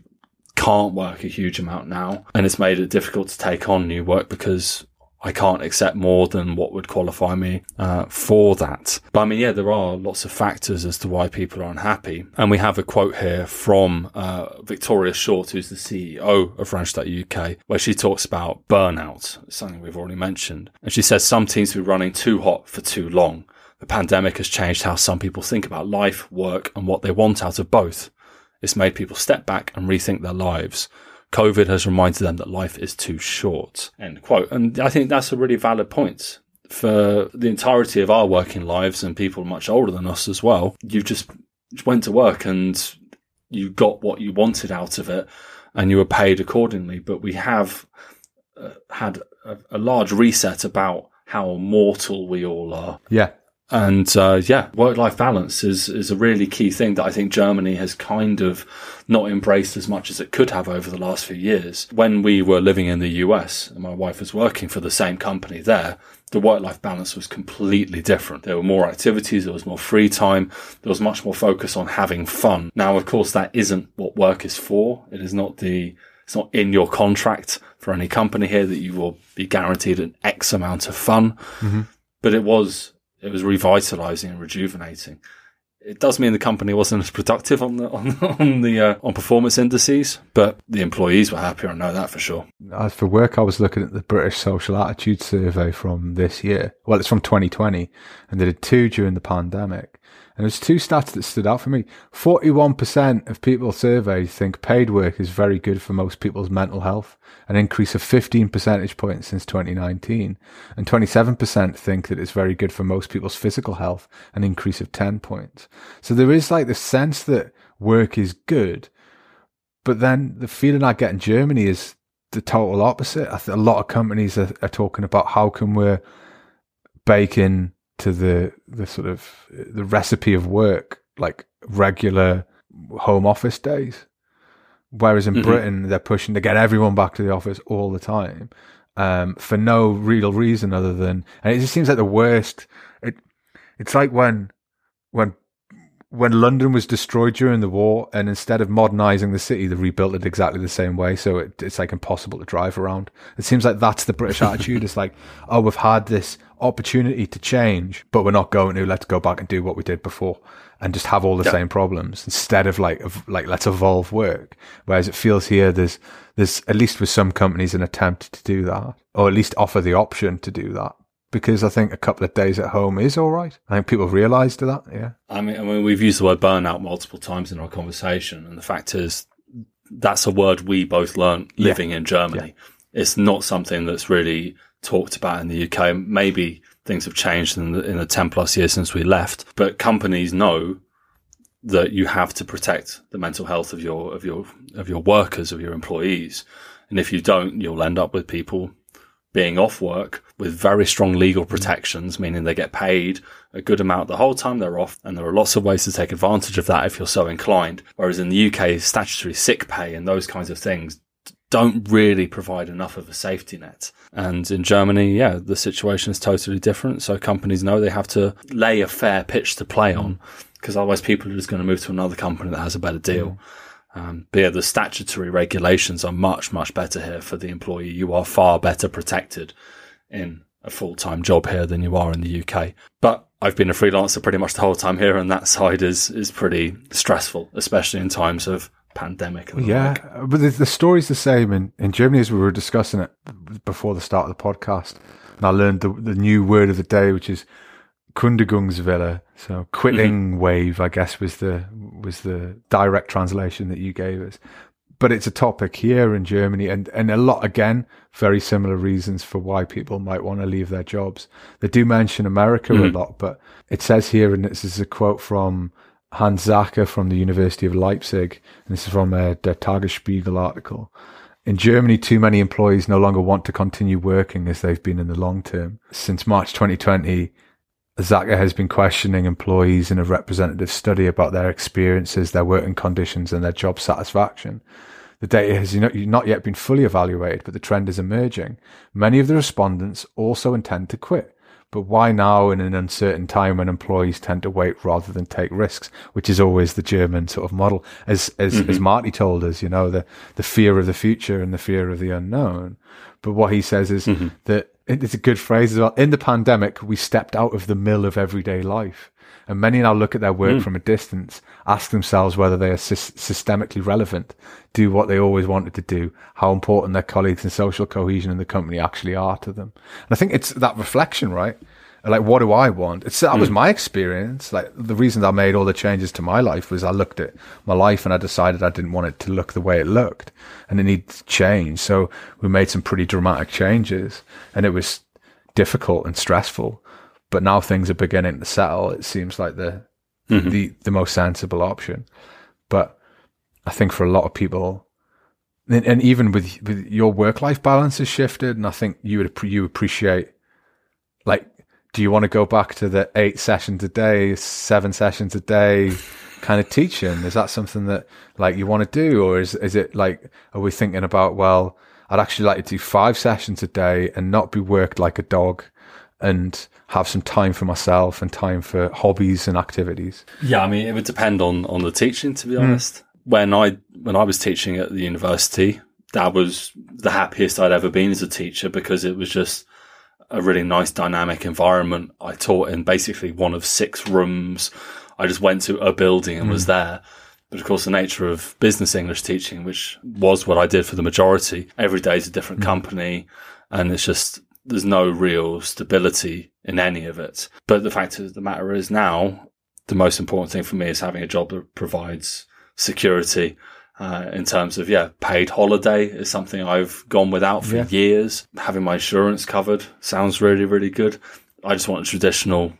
can't work a huge amount now. And it's made it difficult to take on new work because I can't accept more than what would qualify me uh, for that. But I mean, yeah, there are lots of factors as to why people are unhappy. And we have a quote here from uh, Victoria Short, who's the CEO of Randstad UK, where she talks about burnout, something we've already mentioned. And she says some teams be running too hot for too long. The pandemic has changed how some people think about life, work, and what they want out of both. It's made people step back and rethink their lives. COVID has reminded them that life is too short. End quote. And I think that's a really valid point. For the entirety of our working lives and people much older than us as well, you just went to work and you got what you wanted out of it and you were paid accordingly. But we have uh, had a, a large reset about how mortal we all are. Yeah. And uh, yeah, work life balance is is a really key thing that I think Germany has kind of not embraced as much as it could have over the last few years. When we were living in the US and my wife was working for the same company there, the work life balance was completely different. There were more activities, there was more free time, there was much more focus on having fun. Now, of course, that isn't what work is for. It is not the it's not in your contract for any company here that you will be guaranteed an X amount of fun. Mm-hmm. But it was it was revitalizing and rejuvenating. It does mean the company wasn't as productive on the on, on the uh, on performance indices, but the employees were happier. I know that for sure. As for work, I was looking at the British Social Attitude Survey from this year. Well, it's from 2020, and they did two during the pandemic. And there's two stats that stood out for me. 41% of people surveyed think paid work is very good for most people's mental health, an increase of 15 percentage points since 2019. And 27% think that it's very good for most people's physical health, an increase of 10 points. So there is like the sense that work is good. But then the feeling I get in Germany is the total opposite. A lot of companies are, are talking about how can we bake in to the the sort of the recipe of work like regular home office days whereas in mm-hmm. britain they're pushing to get everyone back to the office all the time um, for no real reason other than and it just seems like the worst it it's like when when when London was destroyed during the war, and instead of modernizing the city, they rebuilt it exactly the same way. So it, it's like impossible to drive around. It seems like that's the British attitude. It's like, oh, we've had this opportunity to change, but we're not going to. Let's go back and do what we did before, and just have all the yeah. same problems instead of like, of, like let's evolve work. Whereas it feels here there's there's at least with some companies an attempt to do that, or at least offer the option to do that because I think a couple of days at home is all right. I think people have realised that. Yeah. I mean, I mean, we've used the word burnout multiple times in our conversation, and the fact is, that's a word we both learned living yeah. in Germany. Yeah. It's not something that's really talked about in the UK. Maybe things have changed in the, in the 10 plus years since we left, but companies know that you have to protect the mental health of your, of your, of your workers, of your employees. And if you don't, you'll end up with people being off work with very strong legal protections, meaning they get paid a good amount the whole time they're off. And there are lots of ways to take advantage of that if you're so inclined. Whereas in the UK, statutory sick pay and those kinds of things don't really provide enough of a safety net. And in Germany, yeah, the situation is totally different. So companies know they have to lay a fair pitch to play on because otherwise people are just going to move to another company that has a better deal. Mm. Um, but yeah, the statutory regulations are much, much better here for the employee. You are far better protected in a full time job here than you are in the UK. But I've been a freelancer pretty much the whole time here, and that side is is pretty stressful, especially in times of pandemic. yeah, like. but the, the story's the same in, in Germany as we were discussing it before the start of the podcast. And I learned the, the new word of the day, which is Kündigungswelle. So quitting mm-hmm. wave, I guess, was the was the direct translation that you gave us. But it's a topic here in Germany, and and a lot again, very similar reasons for why people might want to leave their jobs. They do mention America mm-hmm. a lot, but it says here, and this is a quote from Hans Zacher from the University of Leipzig, and this is from a Der Tagesspiegel article. In Germany, too many employees no longer want to continue working as they've been in the long term. Since March 2020, Zacher has been questioning employees in a representative study about their experiences, their working conditions, and their job satisfaction. The data has not yet been fully evaluated, but the trend is emerging. Many of the respondents also intend to quit. But why now in an uncertain time when employees tend to wait rather than take risks, which is always the German sort of model? As, as, mm-hmm. as Marty told us, you know, the, the fear of the future and the fear of the unknown. But what he says is mm-hmm. that it's a good phrase as well. In the pandemic, we stepped out of the mill of everyday life. And many now look at their work mm. from a distance, ask themselves whether they are sy- systemically relevant, do what they always wanted to do, how important their colleagues and social cohesion in the company actually are to them. And I think it's that reflection, right? Like, what do I want? It's, that mm. was my experience. Like, the reason I made all the changes to my life was I looked at my life and I decided I didn't want it to look the way it looked and it needed to change. So we made some pretty dramatic changes and it was difficult and stressful but now things are beginning to settle. It seems like the mm-hmm. the the most sensible option. But I think for a lot of people, and, and even with, with your work life balance has shifted, and I think you would you appreciate like. Do you want to go back to the eight sessions a day, seven sessions a day kind of teaching? Is that something that like you want to do, or is is it like are we thinking about well, I'd actually like to do five sessions a day and not be worked like a dog and have some time for myself and time for hobbies and activities. Yeah, I mean, it would depend on on the teaching. To be hmm. honest, mm. when I when I was teaching at the university, that was the happiest I'd ever been as a teacher because it was just a really nice dynamic environment. I taught in basically one of six rooms. I just went to a building and mm. was hmm. there. But of course, the nature of business English teaching, which was what I did for the majority, every day is a different mm. company. And it's just there's no real stability in any of it. But the fact of the matter is now, the most important thing for me is having a job that provides security. Uh, in terms of yeah, paid holiday is something I've gone without for yeah. years. Having my insurance covered sounds really, really good. I just want a traditional,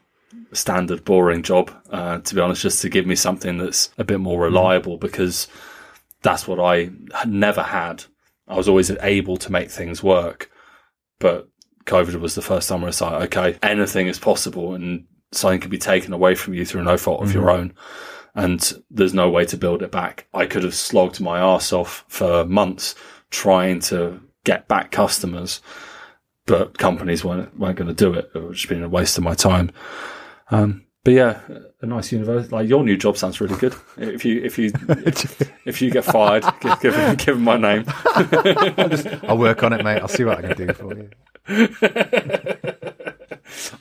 standard, boring job. Uh, to be honest, just to give me something that's a bit more reliable because that's what I had never had. I was always able to make things work, but COVID was the first time where it's like, okay, anything is possible and something can be taken away from you through no fault of mm-hmm. your own. And there's no way to build it back. I could have slogged my ass off for months trying to get back customers, but companies weren't, weren't going to do it. It would just been a waste of my time. Um, but yeah, a nice university. Like your new job sounds really good. If you if you if, you get fired, give, give, give my name. I'll, just, I'll work on it, mate. I'll see what I can do for you.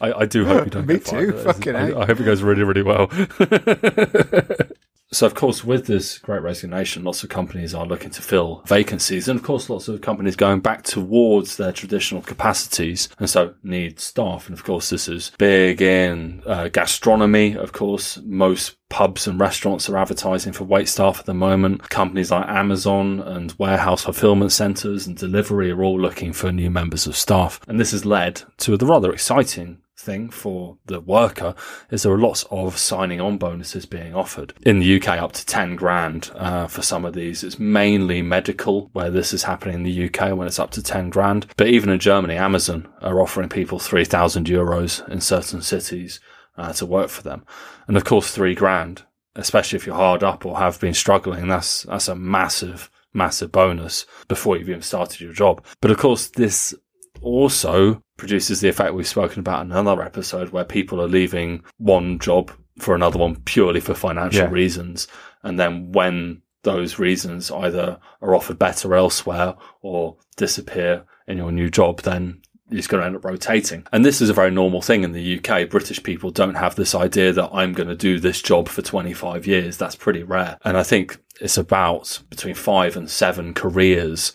I, I, do hope you don't. Me too. Fucking I, I, hope it goes really, really well. so, of course, with this great resignation, lots of companies are looking to fill vacancies, and of course, lots of companies going back towards their traditional capacities, and so need staff. And of course, this is big in uh, gastronomy. Of course, most pubs and restaurants are advertising for wait staff at the moment. Companies like Amazon and warehouse fulfillment centers and delivery are all looking for new members of staff. And this has led to the rather exciting thing for the worker is there are lots of signing on bonuses being offered in the UK up to 10 grand uh, for some of these it's mainly medical where this is happening in the UK when it's up to 10 grand but even in Germany Amazon are offering people 3000 euros in certain cities uh, to work for them. And of course, three grand, especially if you're hard up or have been struggling, that's, that's a massive, massive bonus before you've even started your job. But of course, this also produces the effect we've spoken about in another episode where people are leaving one job for another one purely for financial yeah. reasons. And then when those reasons either are offered better elsewhere or disappear in your new job, then is going to end up rotating. And this is a very normal thing in the UK. British people don't have this idea that I'm going to do this job for 25 years. That's pretty rare. And I think it's about between five and seven careers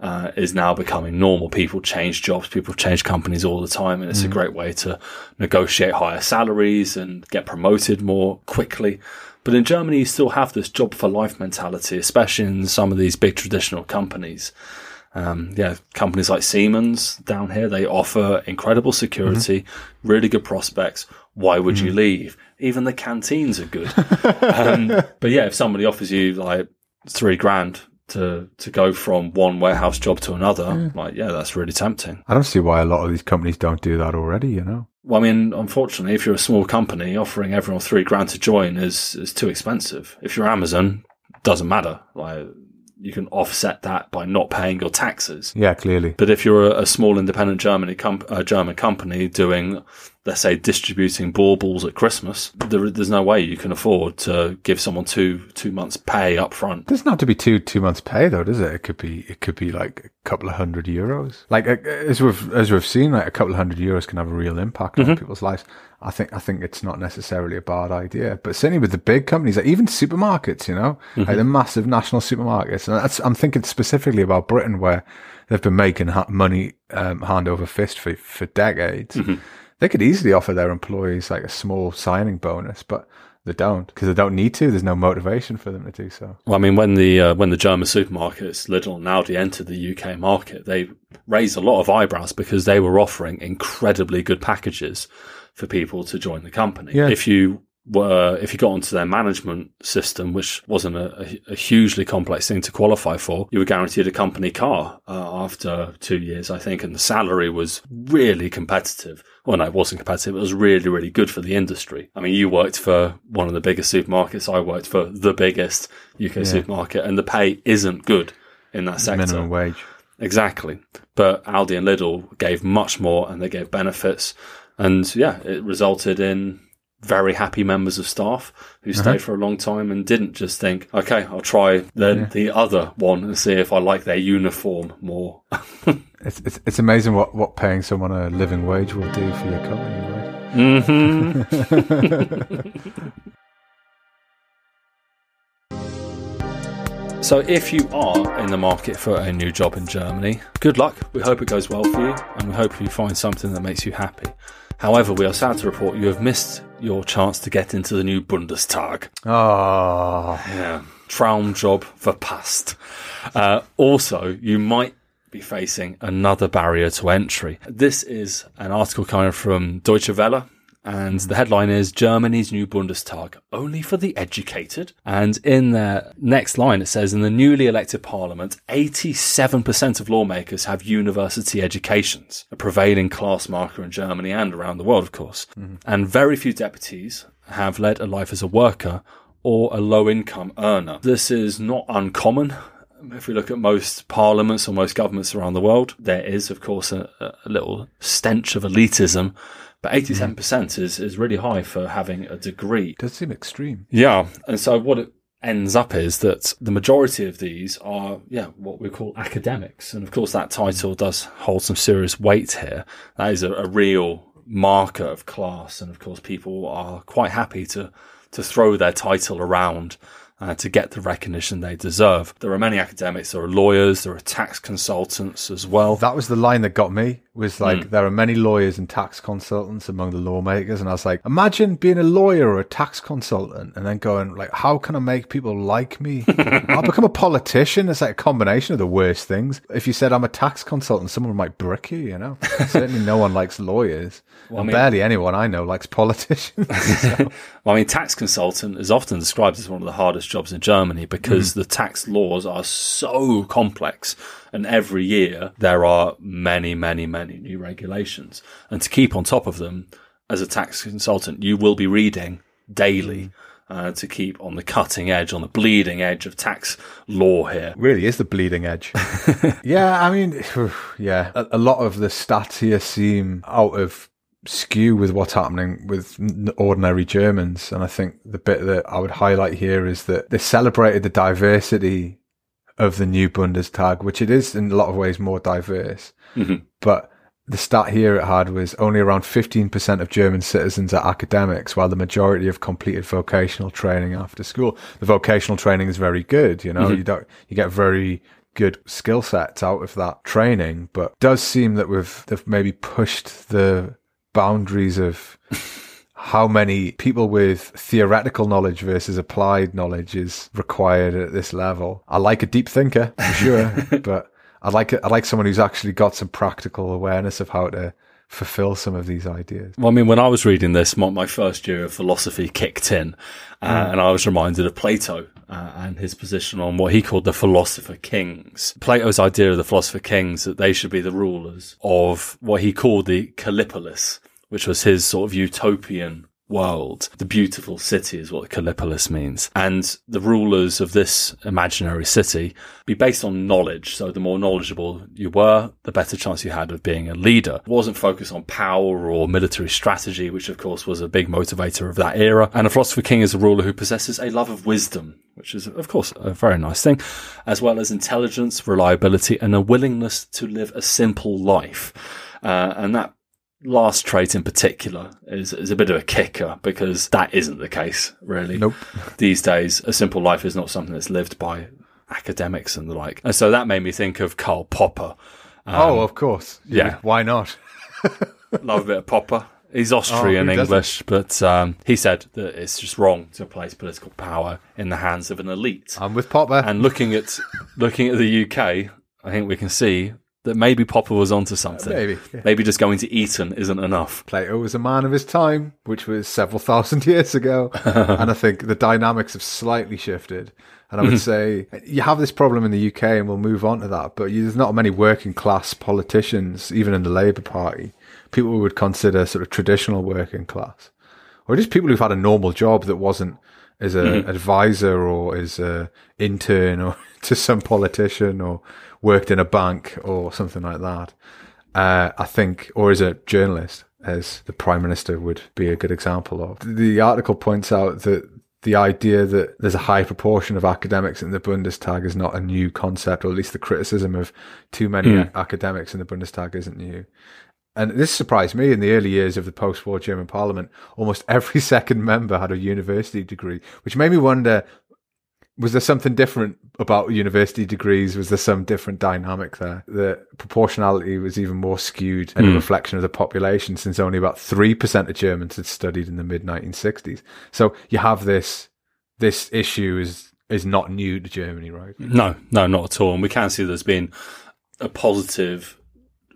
uh, is now becoming normal. People change jobs, people change companies all the time, and it's mm. a great way to negotiate higher salaries and get promoted more quickly. But in Germany, you still have this job for life mentality, especially in some of these big traditional companies. Um, yeah, companies like Siemens down here, they offer incredible security, mm-hmm. really good prospects. Why would mm-hmm. you leave? Even the canteens are good. um, but yeah, if somebody offers you like three grand to to go from one warehouse job to another, mm. like yeah, that's really tempting. I don't see why a lot of these companies don't do that already. You know, Well, I mean, unfortunately, if you're a small company, offering everyone three grand to join is is too expensive. If you're Amazon, doesn't matter. Like you can offset that by not paying your taxes. yeah, clearly. But if you're a, a small independent Germany com- uh, German company doing, let's say, distributing baubles at Christmas, there, there's no way you can afford to give someone two two months' pay up front. doesn't have to be two two months' pay though, does it? It could be it could be like a couple of hundred euros. Like uh, as we've as we've seen, like a couple of hundred euros can have a real impact on people's lives. I think I think it's not necessarily a bad idea, but certainly with the big companies, like even supermarkets, you know, like the massive national supermarkets, and that's I'm thinking specifically about Britain where they've been making ha- money um, hand over fist for for decades. They could easily offer their employees like a small signing bonus, but they don't because they don't need to. There's no motivation for them to do so. Well, I mean, when the uh, when the German supermarkets Lidl and Aldi entered the UK market, they raised a lot of eyebrows because they were offering incredibly good packages for people to join the company. Yeah. If you were if you got onto their management system, which wasn't a, a, hugely complex thing to qualify for, you were guaranteed a company car uh, after two years, I think, and the salary was really competitive. Well, no, it wasn't competitive. It was really, really good for the industry. I mean, you worked for one of the biggest supermarkets. I worked for the biggest UK supermarket, and the pay isn't good in that sector. Minimum wage. Exactly. But Aldi and Lidl gave much more and they gave benefits. And yeah, it resulted in very happy members of staff who stayed uh-huh. for a long time and didn't just think, okay, I'll try the, the other one and see if I like their uniform more. It's, it's it's amazing what, what paying someone a living wage will do for your company, right? Mm-hmm. So, if you are in the market for a new job in Germany, good luck. We hope it goes well for you and we hope you find something that makes you happy. However, we are sad to report you have missed your chance to get into the new Bundestag. Oh, Yeah. Traumjob verpasst. Uh, also, you might be facing another barrier to entry. This is an article coming from Deutsche Welle. And hmm. the headline is Germany's new Bundestag, only for the educated. And in the next line, it says, in the newly elected parliament, 87% of lawmakers have university educations, a prevailing class marker in Germany and around the world, of course. Hmm. And very few deputies have led a life as a worker or a low income earner. This is not uncommon. If we look at most parliaments or most governments around the world, there is, of course, a, a little stench of elitism, but mm-hmm. 87% is, is really high for having a degree. does seem extreme. Yeah. And so what it ends up is that the majority of these are, yeah, what we call academics. And of course, that title mm. does hold some serious weight here. That is a, a real marker of class. And of course, people are quite happy to, to throw their title around. Uh, to get the recognition they deserve. There are many academics, there are lawyers, there are tax consultants as well. That was the line that got me. Was like Hmm. there are many lawyers and tax consultants among the lawmakers, and I was like, imagine being a lawyer or a tax consultant, and then going like, how can I make people like me? I'll become a politician. It's like a combination of the worst things. If you said I'm a tax consultant, someone might brick you. You know, certainly no one likes lawyers. and mean- barely anyone I know likes politicians. Well, I mean, tax consultant is often described as one of the hardest jobs in Germany because the tax laws are so complex. And every year there are many, many, many new regulations. And to keep on top of them as a tax consultant, you will be reading daily. Uh, to keep on the cutting edge, on the bleeding edge of tax law here. really is the bleeding edge. yeah, I mean, yeah, a, a lot of the stats here seem out of skew with what's happening with ordinary Germans. And I think the bit that I would highlight here is that they celebrated the diversity of the new Bundestag, which it is in a lot of ways more diverse. Mm-hmm. But the stat here it had was only around 15% of German citizens are academics, while the majority have completed vocational training after school. The vocational training is very good, you know, mm-hmm. you don't, you get very good skill sets out of that training, but does seem that we've, they've maybe pushed the boundaries of how many people with theoretical knowledge versus applied knowledge is required at this level. I like a deep thinker, for sure, but I like. I like someone who's actually got some practical awareness of how to fulfill some of these ideas. Well, I mean, when I was reading this, my, my first year of philosophy kicked in, uh, and I was reminded of Plato uh, and his position on what he called the philosopher kings. Plato's idea of the philosopher kings that they should be the rulers of what he called the Kallipolis, which was his sort of utopian world. The beautiful city is what Kallipolis means. And the rulers of this imaginary city be based on knowledge. So the more knowledgeable you were, the better chance you had of being a leader. It wasn't focused on power or military strategy, which of course was a big motivator of that era. And a philosopher king is a ruler who possesses a love of wisdom, which is of course a very nice thing, as well as intelligence, reliability, and a willingness to live a simple life. Uh, and that last trait in particular is, is a bit of a kicker because that isn't the case, really. Nope. These days, a simple life is not something that's lived by academics and the like. And so that made me think of Karl Popper. Um, oh, of course. yeah. Why not? love a bit of Popper. He's Austrian Oh, English, but um, he said that it's just wrong to place political power in the hands of an elite. I'm with Popper. And looking at looking at the UK, I think we can see that maybe Popper was onto uh, something. Maybe, yeah. Maybe just going to Eton isn't enough. Plato was a man of his time, which was several thousand years ago. and I think the dynamics have slightly shifted. And I would mhm. say you have this problem in the UK, and we'll move on to that. But you, there's not many working class politicians, even in the Labour Party, people we would consider sort of traditional working class, or just people who've had a normal job that wasn't as an mm-hmm. advisor or as an intern or to some politician or worked in a bank or something like that. Uh, I think, or as a journalist, as the prime minister would be a good example of. The article points out that the idea that there's a high proportion of academics in the Bundestag is not a new concept, or at least the criticism of too many academics in the Bundestag isn't new. And this surprised me in the early years of the post war German parliament. Almost every second member had a university degree, which made me wonder was there something different about university degrees? Was there some different dynamic there? The proportionality was even more skewed in a hmm. reflection of the population since only about 3% of Germans had studied in the mid 1960s. So you have this, this issue is, is not new to Germany, right? No, no, not at all. And we can see there's been a positive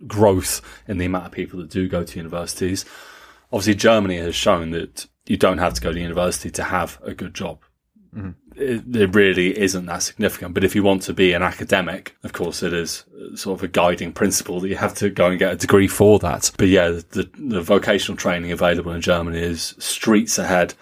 growth in the amount of people that do go to universities. Obviously, Germany has shown that you don't have to go to university to have a good job. Mm-hmm. It, it really isn't that significant. But if you want to be an academic, of course, it is sort of a guiding principle that you have to go and get a degree for that. But yeah, the, the vocational training available in Germany is streets ahead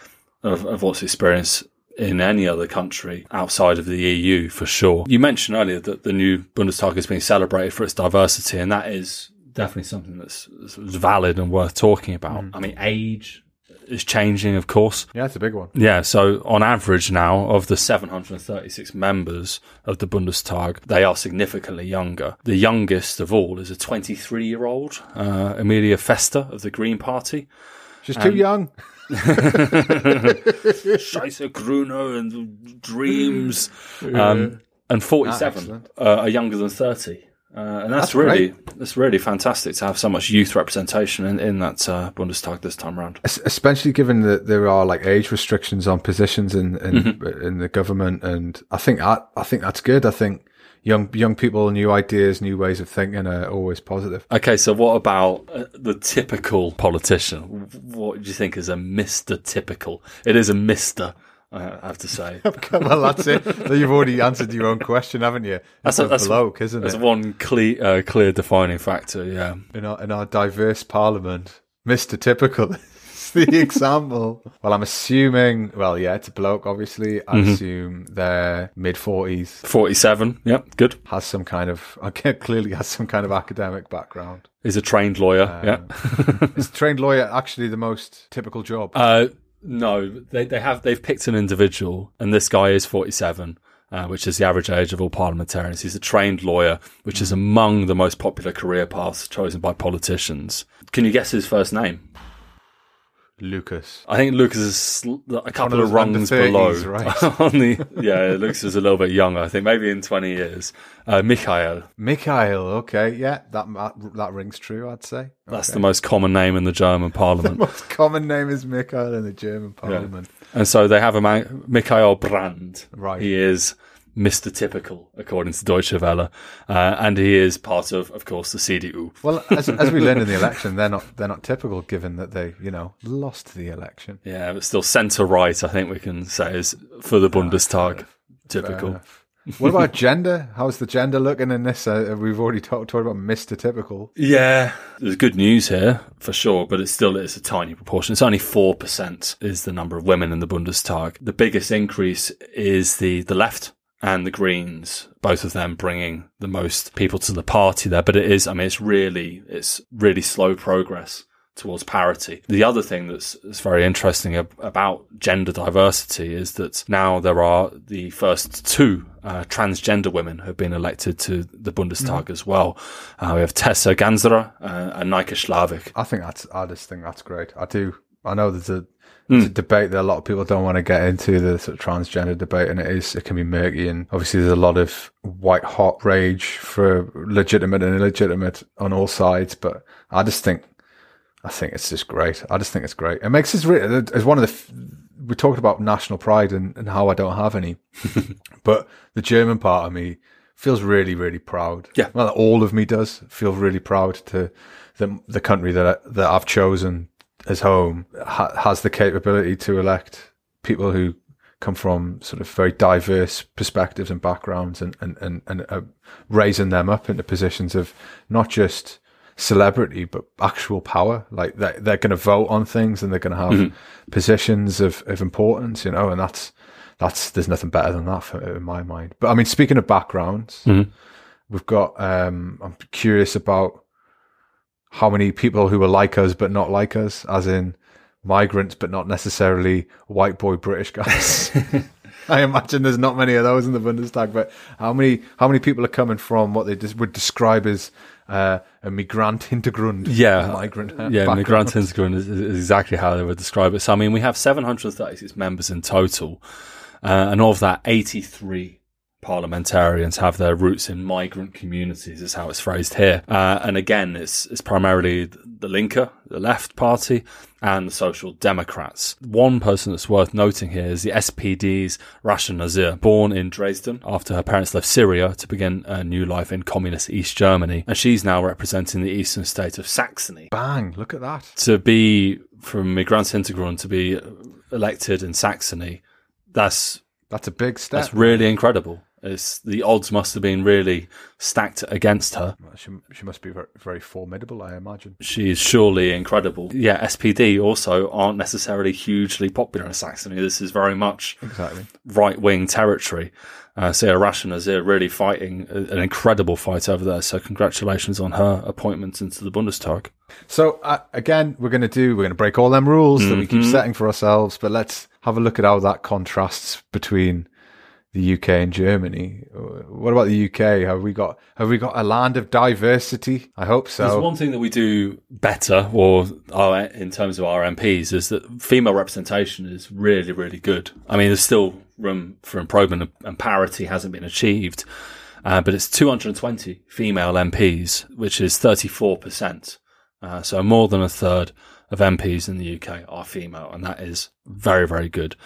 of, of what's experienced in any other country outside of the EU for sure. You mentioned earlier that the new Bundestag is being celebrated for its diversity, and that is definitely something that's, that's valid and worth talking about. Mm. I mean, age is changing, of course. Yeah, it's a big one. Yeah, so on average now, of the 736 members of the Bundestag, they are significantly younger. The youngest of all is a 23 year old, uh, Emilia Fester of the Green Party. She's too young. Scheiße Gruner and Dreams. Um, and 47 uh, are younger than 30. Uh, and that's, That's really great. that's really fantastic to have so much youth representation in, in that uh, Bundestag this time around. Especially given that there are like age restrictions on positions in in, Mm-hmm. in the government, and I think that I think that's good. I think young young people, new ideas, new ways of thinking are always positive. Okay, so what about uh, the typical politician? What do you think is a Mr. Typical? It is a Mr. I have to say. well, that's it. You've already answered your own question, haven't you? That's That's a- that's- bloke, isn't That's it? one clear, uh, clear defining factor. Yeah. In our in our diverse parliament, Mister Typical is the example. well, I'm assuming. Well, yeah, it's a bloke. Obviously, I Mm-hmm. assume they're mid forties. Forty-seven. Yep. Good. Has some kind of clearly has some kind of academic background. Is a trained lawyer. yeah. Is trained lawyer actually the most typical job? Uh, no, they they have they've picked an individual, and this guy is forty seven. Uh, which is the average age of all parliamentarians. He's a trained lawyer, which is among the most popular career paths chosen by politicians. Can you guess his first name? Lucas. I think Lucas is sl- a couple those of rungs under below. right? on the yeah, Lucas is a little bit younger. I think maybe in twenty years. Uh, Michael. Michael. Okay, yeah, that that, rings true. I'd say That's the most common name in the German parliament. the most common name is Michael in the German parliament. And so they have a man, Michael Brand. Right. He is Mr. Typical, according to Deutsche Welle, uh, and he is part of, of course, the CDU. Well, as, as we learned in the election, they're not they're not typical, given that they you know lost the election. Yeah, but still centre right. I think we can say is for the Bundestag. Typical. what about gender? How's the gender looking in this? Uh, we've already talked, talked about Mr. Typical. Yeah, there's good news here for sure, but it's still it's a tiny proportion. It's only four percent is the number of women in the Bundestag. The biggest increase is the the left and the Greens, both of them bringing the most people to the party there. But it is, I mean, it's really it's really slow progress towards parity. The other thing that's, that's very interesting ab- about gender diversity is that now there are the first two uh, transgender women who have been elected to the Bundestag mm. as well. Uh, we have Tessa Ganserer uh, and Nyke Slawik. I think that's, I just think that's great. I do. I know there's a, there's mm. a debate that a lot of people don't want to get into the sort of transgender debate, and it is it can be murky. And obviously, there's a lot of white hot rage for legitimate and illegitimate on all sides. But I just think I think it's just great. I just think it's great. It makes us re- as one of the. We talked about national pride and, and how I don't have any, but the German part of me feels really, really proud. Yeah, well, all of me does feel really proud to the the country that I, that I've chosen as home ha- has the capability to elect people who come from sort of very diverse perspectives and backgrounds, and and and, and uh, raising them up into positions of not just celebrity, but actual power. Like they're, they're going to vote on things and they're going to have mm-hmm. positions of, of importance, you know, and that's, that's, there's nothing better than that for, in my mind. But I mean, speaking of backgrounds, mm-hmm. we've got, um, I'm curious about how many people who are like us, but not like us, as in migrants, but not necessarily white boy British guys. I imagine there's not many of those in the Bundestag, but how many how many people are coming from what they would describe as uh, a migrant Hintergrund. Yeah, migrant. Uh, yeah, migrant Hintergrund is, is, exactly how they would describe it. So I mean, we have 736 members in total, uh, and of that, 83 parliamentarians have their roots in migrant communities, is how it's phrased here. Uh, and again, it's, it's primarily the Linker, the left party, and the Social Democrats. One person that's worth noting here is the SPD's Rasha Nasr, born in Dresden after her parents left Syria to begin a new life in communist East Germany. And she's now representing the eastern state of Saxony. Bang, look at that. To be from Migrants Migrantintegrund to be elected in Saxony, that's that's a big step. That's really incredible. It's, the odds must have been really stacked against her. She, she must be very, very formidable, I imagine. She is surely incredible. Yeah, SPD also aren't necessarily hugely popular in Saxony. This is very much exactly right wing territory. Uh, so Rasha Nasr really fighting an incredible fight over there. So congratulations on her appointment into the Bundestag. So uh, again, we're going to do we're going to break all them rules mm-hmm. that we keep mm-hmm. setting for ourselves, but let's have a look at how that contrasts between the UK and Germany. What about the UK? Have we got have we got a land of diversity? I hope so. There's one thing that we do better, or our, in terms of our MPs, is that female representation is really really good. I mean, there's still room for improvement, and parity hasn't been achieved, uh, but it's 220 female MPs, which is 34 percent. Uh, so more than a third of MPs in the UK are female, and that is very very good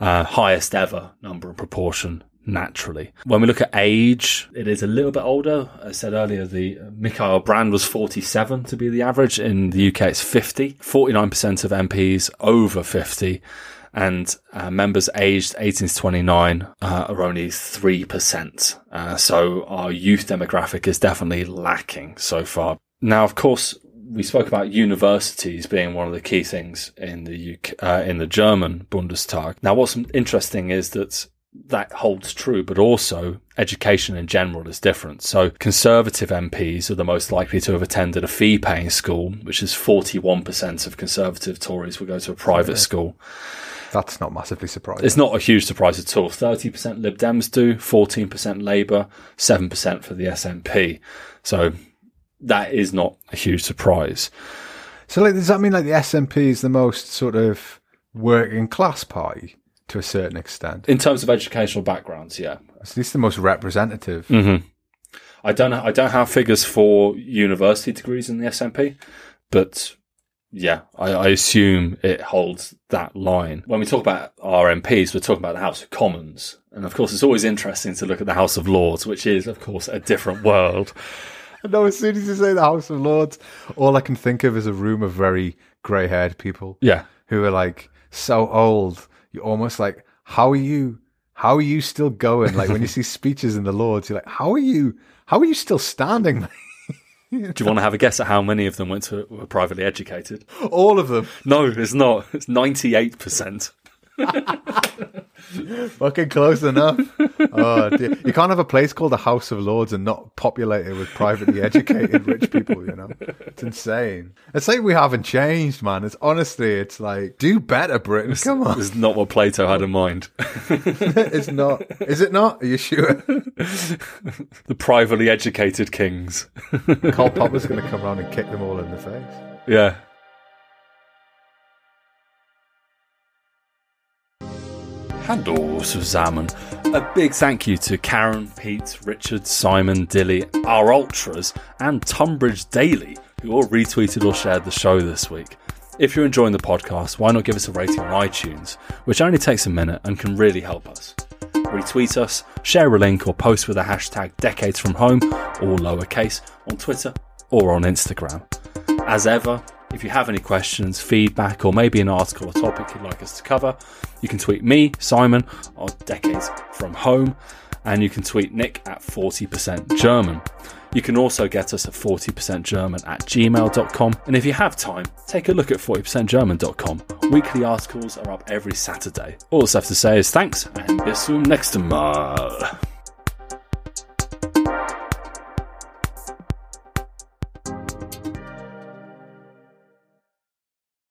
uh, highest ever number and proportion naturally. When we look at age, it is a little bit older. I said earlier, the Michael Brand was 47 to be the average. In the UK, it's 50. 49% of MPs over 50 and uh, members aged 18 to 29 uh, are only 3%. Uh, so our youth demographic is definitely lacking so far. Now, of course, we spoke about universities being one of the key things in the UK, uh, in the German Bundestag. Now, what's interesting is that that holds true, but also education in general is different. So conservative MPs are the most likely to have attended a fee paying school, which is 41% of conservative Tories will go to a private yeah. school. That's not massively surprising. It's not a huge surprise at all. 30% Lib Dems do, 14% Labour, 7% for the SNP. So that is not a huge surprise. So, like, does that mean like the SNP is the most sort of working class party to a certain extent in terms of educational backgrounds? Yeah, at least the most representative. Mm-hmm. I don't. I don't have figures for university degrees in the SNP, but Yeah, I, I assume it holds that line. When we talk about our MPs, we're talking about the House of Commons. And of course, it's always interesting to look at the House of Lords, which is, of course, a different world. No, as soon as you say the House of Lords, all I can think of is a room of very grey haired people. Yeah. Who are like so old. You're almost like, how are you? How are you still going? Like when you see speeches in the Lords, you're like, how are you? How are you still standing? Do you want to have a guess at how many of them went to were privately educated? All of them. No, it's not. It's ninety eight percent. Fucking close enough. Oh, dear. You can't have a place called the House of Lords and not populate it with privately educated rich people, you know? It's insane. It's like we haven't changed, man. It's honestly, it's like, do better, Britain. Come on. It's not what Plato had in mind. it's not. Is it not? Are you sure? the privately educated kings. Karl Popper's going to come around and kick them all in the face. Yeah. Hallo zusammen. A big thank you to Karen, Pete, Richard, Simon, Dilly, our ultras, and Tunbridge Daily, who all retweeted or shared the show this week. If you're enjoying the podcast, why not give us a rating on iTunes, which only takes a minute and can really help us. Retweet us, share a link, or post with the hashtag Decades From Home, all lowercase, on Twitter or on Instagram. As ever, if you have any questions, feedback, or maybe an article or topic you'd like us to cover, you can tweet me, Simon, on Decades From Home, and you can tweet Nick at 40% German. You can also get us at 40% German at gmail.com. And if you have time, take a look at 40%German.com. Weekly articles are up every Saturday. All that's left to say is thanks and bis zum nächsten Mal.